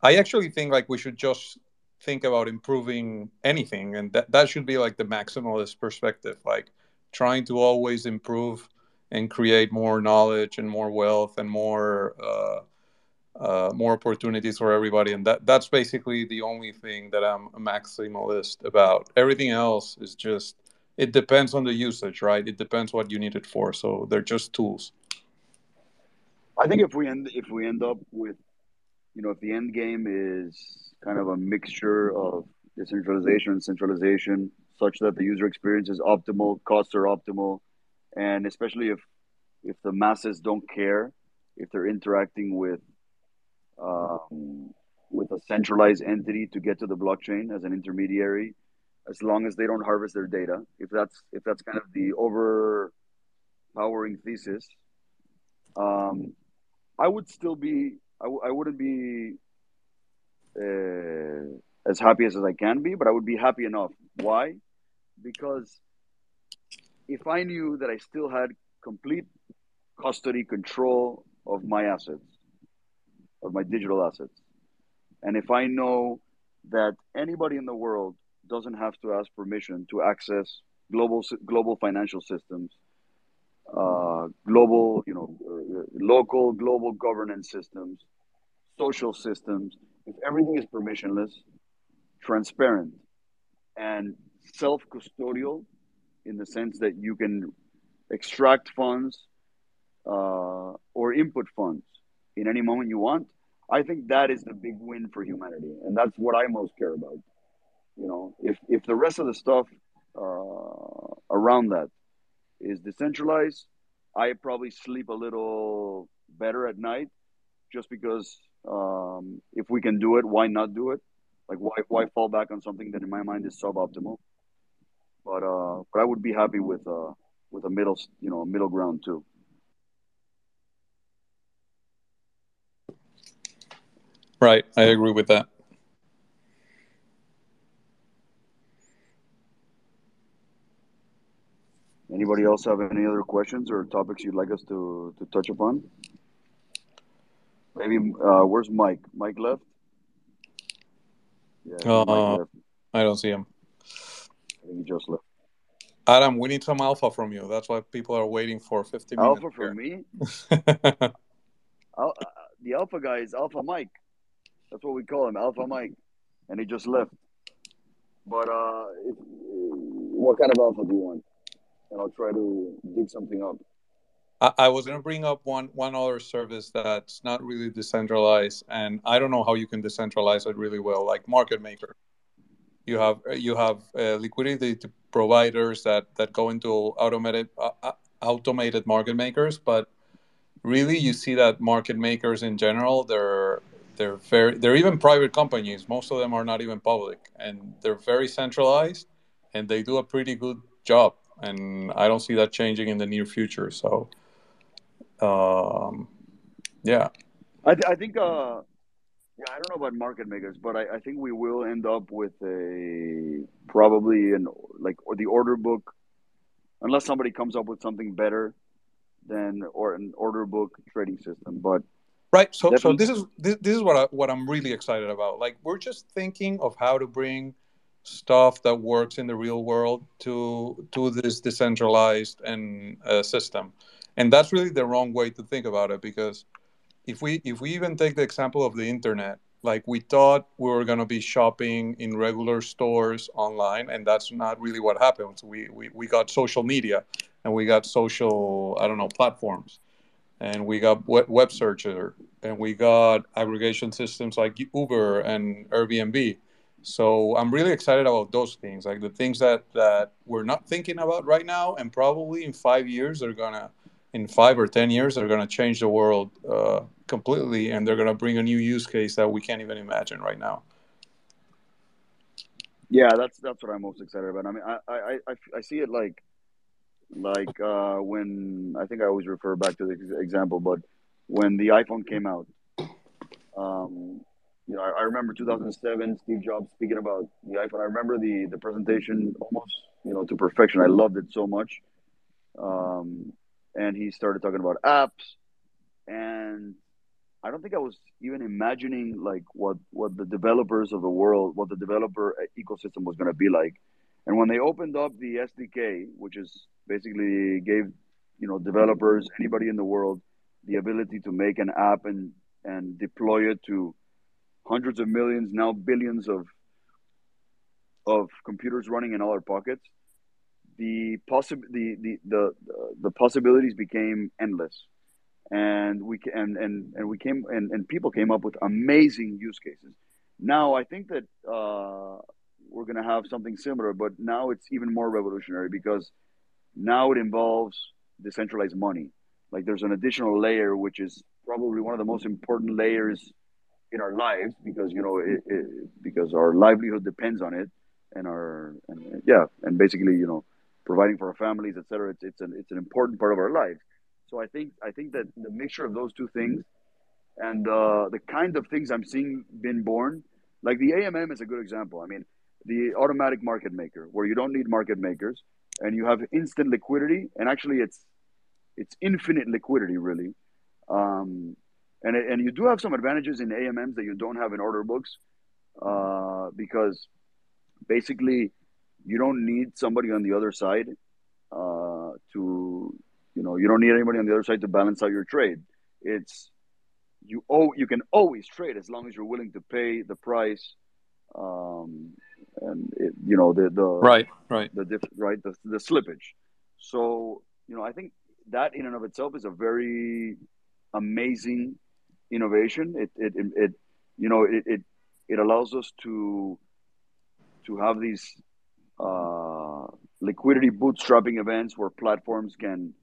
I actually think like we should just think about improving anything and that, that should be like the maximalist perspective like trying to always improve and create more knowledge and more wealth and more uh, uh, more opportunities for everybody. And that that's basically the only thing that I'm a maximalist about. Everything else is just it depends on the usage, right? It depends what you need it for. So they're just tools. I think if we end if we end up with, you know, if the end game is kind of a mixture of decentralization and centralization, such that the user experience is optimal, costs are optimal, and especially if if the masses don't care, if they're interacting with um, with a centralized entity to get to the blockchain as an intermediary, as long as they don't harvest their data. If that's if that's kind of the overpowering thesis, um, I would still be I w- I wouldn't be uh, as happy as, as I can be, but I would be happy enough. Why? Because if I knew that I still had complete custody control of my assets, of my digital assets, and if I know that anybody in the world doesn't have to ask permission to access global global financial systems, uh, global, you know, uh, local, global governance systems, social systems. If everything is permissionless, transparent, and self-custodial, in the sense that you can extract funds uh, or input funds in any moment you want, I think that is the big win for humanity, and that's what I most care about. You know, if if the rest of the stuff uh, around that is decentralized, I probably sleep a little better at night, just because um, if we can do it, why not do it? Like why why fall back on something that in my mind is suboptimal? But uh, but I would be happy with uh with a middle you know middle ground too. Right, I agree with that. Anybody else have any other questions or topics you'd like us to, to touch upon? Maybe uh, where's Mike? Mike left. Yeah, uh, Mike left. I don't see him. I think just left. Adam, we need some alpha from you. That's why people are waiting for 50 minutes. Alpha from me? Al- uh, the alpha guy is Alpha Mike. That's what we call him, Alpha Mike. And he just left. But uh, if, what kind of alpha do you want? and I'll try to dig something up. I, I was going to bring up one one other service that's not really decentralized, and I don't know how you can decentralize it really well, like market maker. You have you have uh, liquidity providers that that go into automated uh, uh, automated market makers, but really you see that market makers in general they're they're very they're even private companies most of them are not even public and they're very centralized and they do a pretty good job and I don't see that changing in the near future. So, um, yeah, I, I think uh, yeah, I don't know about market makers, but I, I think we will end up with a probably an like or the order book, unless somebody comes up with something better than or an order book trading system. But right, so so this is this, this is what I, what I'm really excited about. Like we're just thinking of how to bring stuff that works in the real world to to this decentralized and uh, system and that's really the wrong way to think about it because if we if we even take the example of the internet like we thought we were going to be shopping in regular stores online and that's not really what happened. We, we we got social media and we got social i don't know platforms and we got web searcher and we got aggregation systems like uber and airbnb. So I'm really excited about those things, like the things that that we're not thinking about right now, and probably in five years they're gonna, in five or ten years they're gonna change the world uh, completely, and they're gonna bring a new use case that we can't even imagine right now. Yeah, that's that's what I'm most excited about. I mean, I I, I, I see it like like uh, when I think I always refer back to the example, but when the iPhone came out, um, you know, I, I, remember 2007, Steve Jobs speaking about the iPhone. I remember the the presentation almost, you know, to perfection. I loved it so much. Um, and he started talking about apps, and I don't think I was even imagining like what what the developers of the world, what the developer ecosystem was going to be like. And when they opened up the SDK, which is basically gave you know developers, anybody in the world, the ability to make an app and and deploy it to hundreds of millions, now billions of of computers running in all our pockets, the possi- the, the, the, the possibilities became endless. And we and, and, and we came and, and people came up with amazing use cases. Now I think that uh, we're going to have something similar, but now it's even more revolutionary because now it involves decentralized money. like there's an additional layer which is probably one of the most important layers in our lives because you know it, it, because our livelihood depends on it and our and yeah and basically you know providing for our families etc it's it's an it's an important part of our lives. So i think i think that the mixture of those two things and uh, the kind of things i'm seeing being born like the amm is a good example. I mean the automatic market maker where you don't need market makers and you have instant liquidity and actually it's it's infinite liquidity really. Um, and and you do have some advantages in AMMs that you don't have in order books, uh, because basically you don't need somebody on the other side uh, to you know you don't need anybody on the other side to balance out your trade. It's you oh you can always trade as long as you're willing to pay the price, um, and it, you know the the right right the diff, right the the slippage. So you know I think that in and of itself is a very amazing innovation. It it it, it you know it, it it allows us to to have these uh, liquidity bootstrapping events where platforms can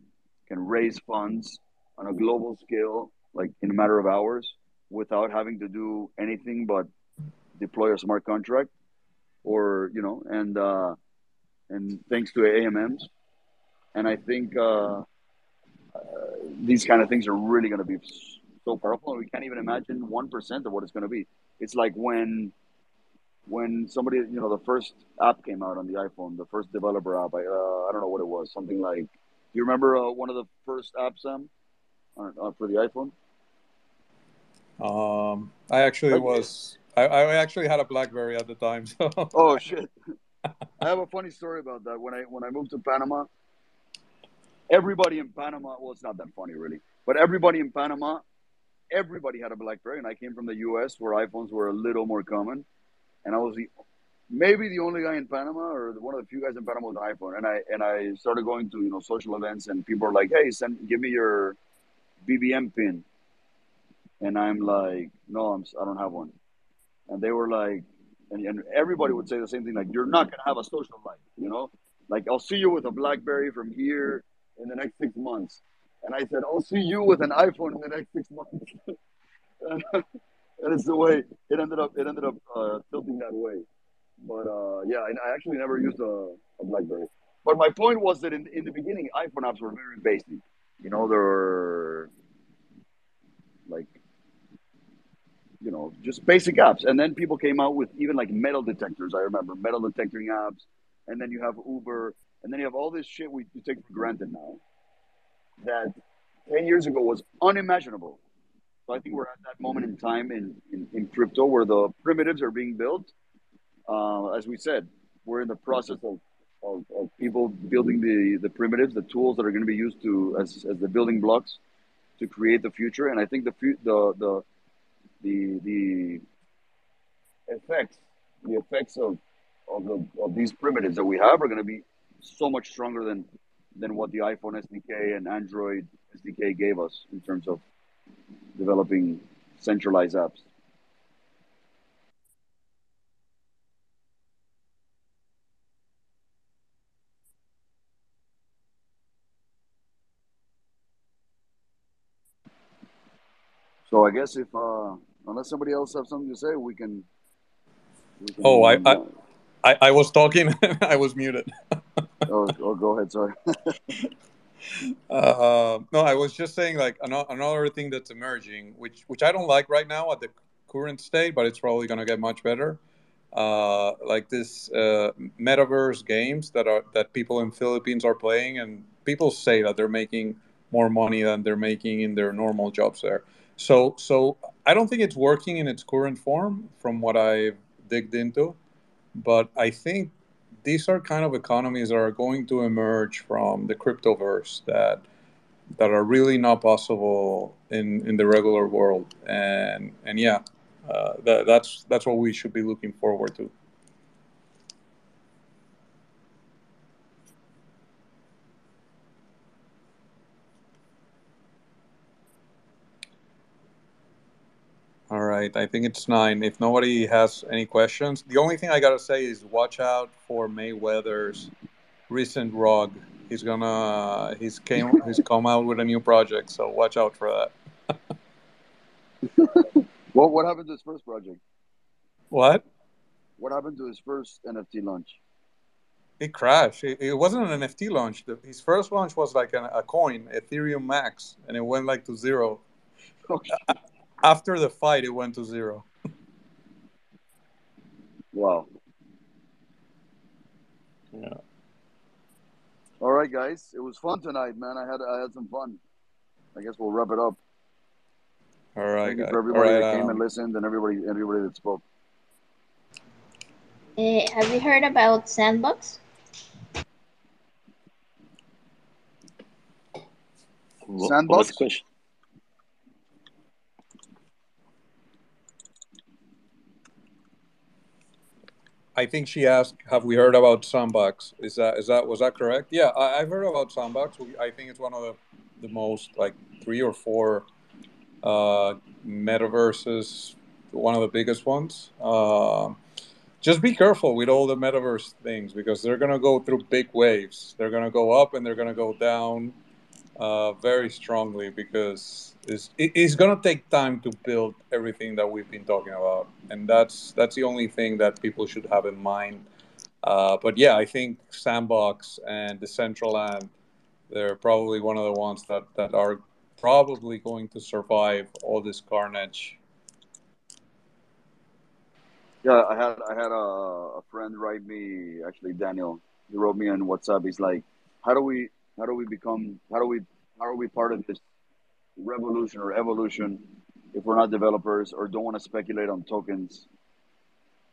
can raise funds on a global scale, like in a matter of hours, without having to do anything but deploy a smart contract, or you know, and uh, and thanks to AMMs, and I think uh, uh, these kind of things are really going to be so powerful, we can't even imagine one percent of what it's going to be. It's like when when somebody, you know, the first app came out on the iPhone, the first developer app. I uh, I don't know what it was, something like. Do you remember uh, one of the first apps, Sam, uh, for the iPhone? Um, I actually okay. was. I, I actually had a BlackBerry at the time. So. Oh shit! I have a funny story about that. When I when I moved to Panama, everybody in Panama. Well, it's not that funny really, but everybody in Panama everybody had a BlackBerry, and I came from the U.S. where iPhones were a little more common, and I was the maybe the only guy in Panama or one of the few guys in Panama with an iPhone. And I and I started going to you know social events, and people are like, "Hey, send give me your BBM pin," and I'm like, "No, I'm I don't have one," and they were like. And, and everybody would say the same thing, like you're not gonna have a social life, you know. Like I'll see you with a BlackBerry from here in the next six months, and I said, I'll see you with an iPhone in the next six months. and it's the way it ended up. It ended up uh, tilting that way. But uh, yeah, I, I actually never used a, a, BlackBerry. But my point was that in, in the beginning, iPhone apps were very basic. You know, there were like, you know, just basic apps. And then people came out with even like metal detectors. I remember metal detecting apps. And then you have Uber. And then you have all this shit we, we take for granted now that 10 years ago was unimaginable. So I think we're at that moment in time in, in, in crypto where the primitives are being built. Uh, as we said, we're in the process of, of, of, people building the, the primitives, the tools that are going to be used to as, as the building blocks to create the future. And I think the the the the, the effects the effects of of, the, of these primitives that we have are going to be so much stronger than than what the iPhone SDK and Android SDK gave us in terms of developing centralized apps. So I guess if uh, unless somebody else has something to say, we can. We can oh, I, I, I, I was talking. I was muted. oh, oh, go ahead. Sorry. uh, no, I was just saying like another thing that's emerging, which which I don't like right now at the current state, but it's probably going to get much better. Uh, like this uh, metaverse games that are that people in Philippines are playing, and people say that they're making more money than they're making in their normal jobs there. So, so I don't think it's working in its current form, from what I've digged into. But I think these are kind of economies that are going to emerge from the cryptoverse that that are really not possible in in the regular world. And and yeah uh, that, that's that's what we should be looking forward to All right, I think it's nine. If nobody has any questions, the only thing I gotta say is watch out for Mayweather's recent rug he's gonna he's came he's come out with a new project. So watch out for that. What what happened to his first project? What? What happened to his first NFT launch? It crashed. It, it wasn't an NFT launch. The, his first launch was like an, a coin, Ethereum Max, and it went like to zero. After the fight, it went to zero. Wow. Yeah. All right, guys. It was fun tonight, man. I had I had some fun. I guess we'll wrap it up. All right, Thank you for everybody right, that came um, and listened, and everybody everybody that spoke. Uh, have you heard about Sandbox? What, what was Sandbox? the question? I think she asked, "Have we heard about Sandbox?" Is that is that was that correct? Yeah, I, I've heard about Sandbox. I think it's one of the, the most like three or four uh, metaverses, one of the biggest ones. Um just be careful with all the metaverse things because they're gonna go through big waves. They're gonna go up and they're gonna go down uh, very strongly because it's, it's gonna take time to build everything that we've been talking about, and that's that's the only thing that people should have in mind. Uh, but yeah, I think Sandbox and Decentraland, they're probably one of the ones that, that are probably going to survive all this carnage. Yeah, I had I had a, a friend write me actually Daniel. He wrote me on WhatsApp. He's like, "How do we how do we become how do we how are we part of this revolution or evolution if we're not developers or don't want to speculate on tokens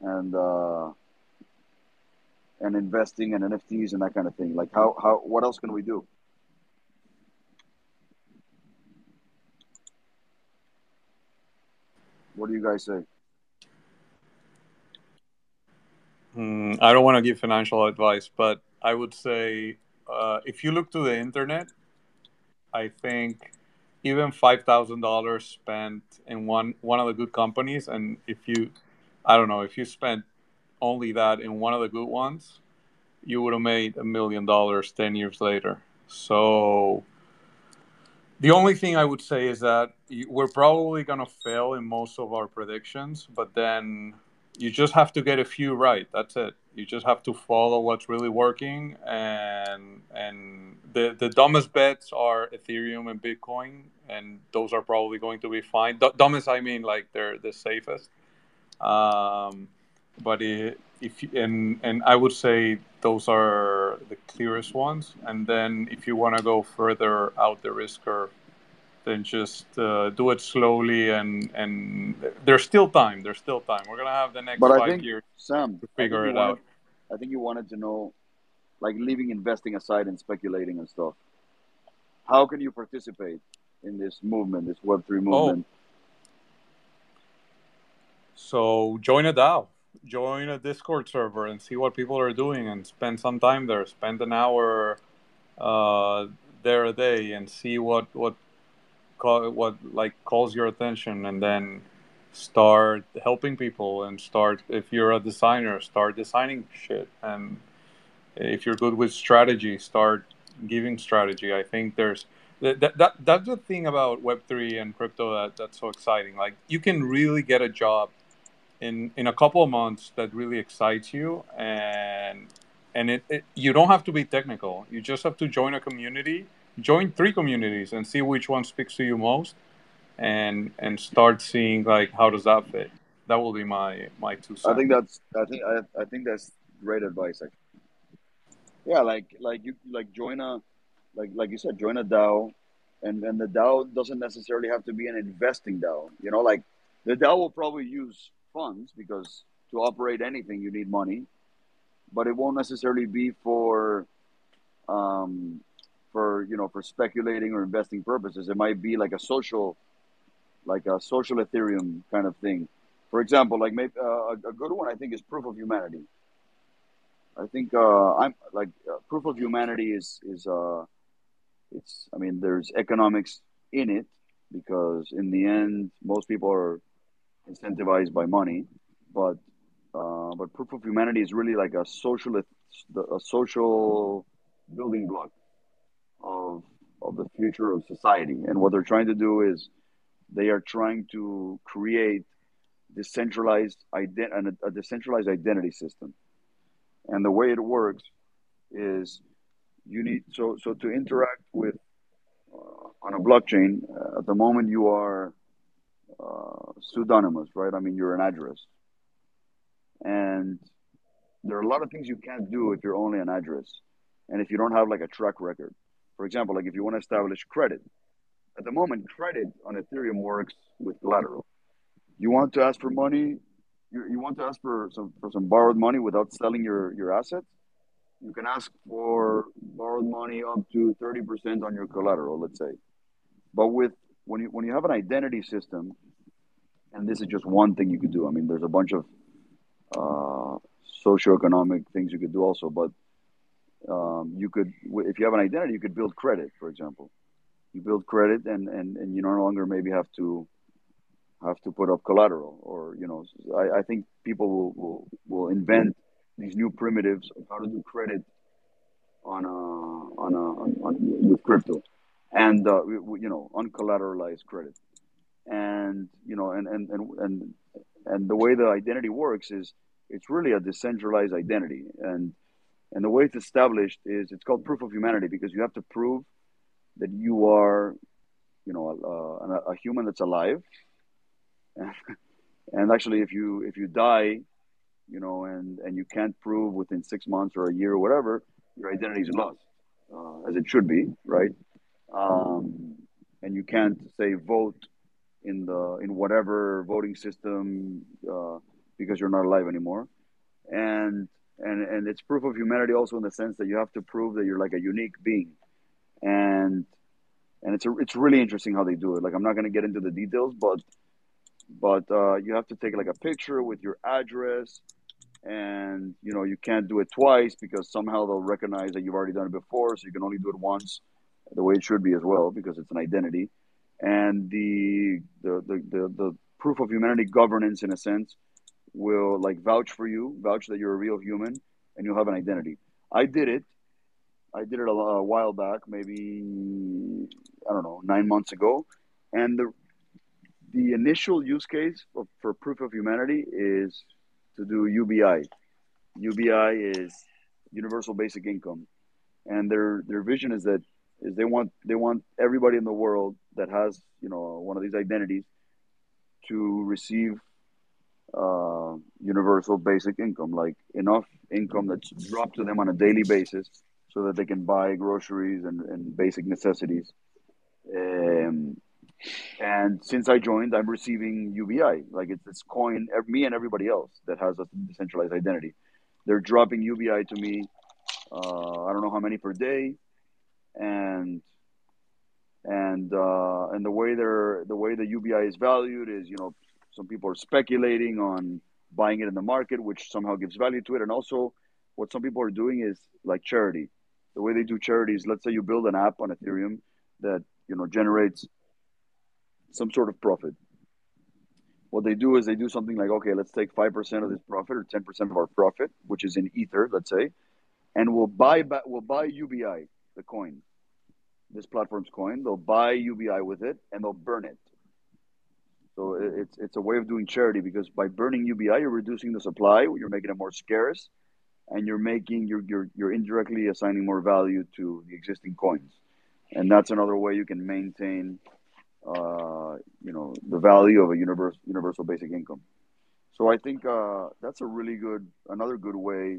and uh, and investing and NFTs and that kind of thing? Like, how how what else can we do?" What do you guys say? Hmm, I don't want to give financial advice, but I would say uh, if you look to the internet, I think even five thousand dollars spent in one one of the good companies, and if you, I don't know, if you spent only that in one of the good ones, you would have made a million dollars ten years later. So the only thing I would say is that we're probably gonna fail in most of our predictions, but then you just have to get a few right. That's it. You just have to follow what's really working, and and the the dumbest bets are Ethereum and Bitcoin, and those are probably going to be fine. D- dumbest, I mean, like they're the safest. Um, but it, if you- and and I would say those are the clearest ones. And then if you want to go further out the risk curve, then just uh, do it slowly. And and there's still time. There's still time. We're gonna have the next But five think years Sam, to figure it wanted, out. I think you wanted to know, like leaving investing aside and speculating and stuff. How can you participate in this movement, this Web three Oh, movement? Oh. so join a DAO, join a Discord server, and see what people are doing, and spend some time there. Spend an hour uh, there a day, and see what what call, what like calls your attention, and then start helping people. And start if you're a designer, start designing shit. And if you're good with strategy, start giving strategy. I think there's that, that, that that's the thing about Web three and crypto that, that's so exciting. Like you can really get a job in in a couple of months that really excites you and and it, it you don't have to be technical you just have to join a community join three communities and see which one speaks to you most and and start seeing like how does that fit that will be my my two cents I think that's I think I, I think that's great advice. Actually. Yeah, like like you like join a like like you said, join a DAO, and and the DAO doesn't necessarily have to be an investing DAO. You know, like the DAO will probably use funds because to operate anything you need money, but it won't necessarily be for um for you know for speculating or investing purposes. It might be like a social like a social Ethereum kind of thing. For example, like maybe uh, a good one I think is Proof of Humanity. I think uh, I'm like uh, Proof of Humanity is is uh it's I mean there's economics in it because in the end most people are incentivized by money, but uh, but Proof of Humanity is really like a social a social building block. Of of the future of society. And what they're trying to do is they are trying to create decentralized ident- a decentralized identity system. And the way it works is you need so so to interact with uh, on a blockchain uh, at the moment you are uh, pseudonymous, right? I mean, you're an address, and there are a lot of things you can't do if you're only an address, and if you don't have like a track record. For example, like if you want to establish credit, at the moment, credit on Ethereum works with collateral. You want to ask for money, you, you want to ask for some for some borrowed money without selling your your assets. You can ask for borrowed money up to thirty percent on your collateral, let's say. But with when you when you have an identity system, and this is just one thing you could do. I mean, there's a bunch of uh, socioeconomic things you could do also, but um, you could if you have an identity, you could build credit, for example. You build credit, and and and you no longer maybe have to have to put up collateral, or you know, I, I think people will, will will invent these new primitives of how to do credit on a on a on, on with crypto and uh, you know uncollateralized credit and you know and and and and and the way the identity works is it's really a decentralized identity and and the way it's established is it's called proof of humanity because you have to prove that you are you know a, a, a human that's alive. And actually if you if you die you know and and you can't prove within six months or a year or whatever your identity is lost uh, as it should be right? Um, and you can't say vote in the in whatever voting system uh, because you're not alive anymore, and and and it's proof of humanity also in the sense that you have to prove that you're like a unique being, and and it's a, it's really interesting how they do it. Like I'm not going to get into the details, but but uh, you have to take like a picture with your address. And you know you can't do it twice because somehow they'll recognize that you've already done it before. So you can only do it once the way it should be as well because it's an identity. And the the the, the, the proof of humanity governance in a sense will like vouch for you vouch that you're a real human and you'll have an identity. I did it. I did it a, a while back maybe i don't know nine months ago. And the the initial use case for, for proof of humanity is to do ubi ubi is universal basic income. And their their vision is that is they want they want everybody in the world that has you know one of these identities to receive uh, universal basic income, like enough income that's dropped to them on a daily basis, so that they can buy groceries and, and basic necessities. Um, and since I joined, I'm receiving UBI, like it's this coin. Me and everybody else that has a decentralized identity, they're dropping UBI to me. Uh, I don't know how many per day and and uh, and the way they're the way the UBI is valued is you know some people are speculating on buying it in the market, which somehow gives value to it, and also what some people are doing is like charity. The way they do charity is, let's say you build an app on Ethereum that you know generates some sort of profit. What they do is they do something like, okay, let's take five percent of this profit or ten percent of our profit, which is in Ether, let's say, and we'll buy we'll buy UBI, the coin, this platform's coin. They'll buy UBI with it and they'll burn it. So it's it's a way of doing charity because by burning UBI, you're reducing the supply, you're making it more scarce, and you're making you're you're, you're indirectly assigning more value to the existing coins, and that's another way you can maintain, uh, you know, the value of a universal universal basic income. So I think uh, that's a really good another good way,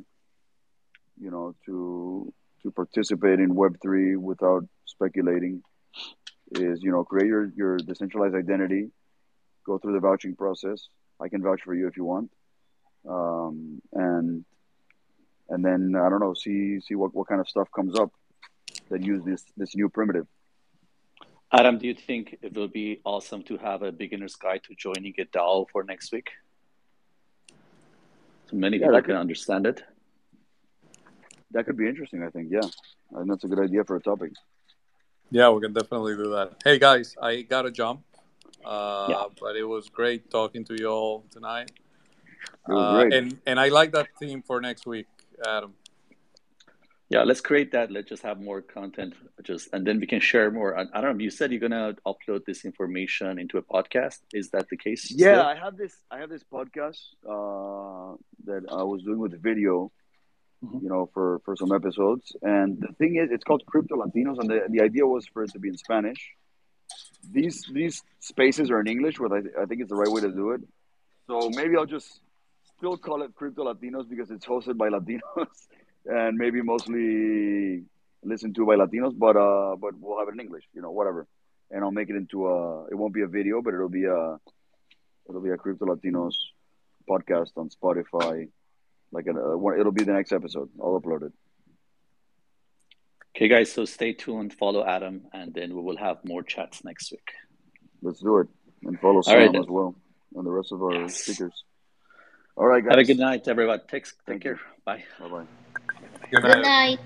you know, to to participate in Web3 without speculating is, you know, create your, your decentralized identity, go through the vouching process. I can vouch for you if you want. Um, and and then I don't know, see see what, what kind of stuff comes up that use this this new primitive. Adam, do you think it will be awesome to have a beginner's guide to joining a DAO for next week? So many people yeah, can understand it that could be interesting. I think. Yeah, I think that's a good idea for a topic. Yeah, we can definitely do that. Hey guys, I gotta jump. Uh, yeah. But it was great talking to you all tonight. Uh. And and I like that theme for next week, Adam. Yeah, let's create that. Let's just have more content, just and then we can share more. I, I don't know. You said you're gonna upload this information into a podcast. Is that the case? Yeah, still? I have this. I have this podcast uh, that I was doing with video, Mhm. you know, for for some episodes. And the thing is, it's called Crypto Latinos, and the the idea was for it to be in Spanish. These these spaces are in English, but I, I think it's the right way to do it. So maybe I'll just still call it Crypto Latinos because it's hosted by Latinos and maybe mostly listened to by Latinos, but uh, but we'll have it in English, you know, whatever. And I'll make it into a. It won't be a video, but it'll be a. It'll be a Crypto Latinos podcast on Spotify. Like a, uh, it'll be the next episode. I'll upload it. Okay, guys. So stay tuned. Follow Adam, and then we will have more chats next week. Let's do it and follow All right, Sam then. as well and the rest of our Yes. speakers. All right, guys. Have a good night, everyone. Take, take Thank you. care. Bye. Bye bye. Good Good night. night.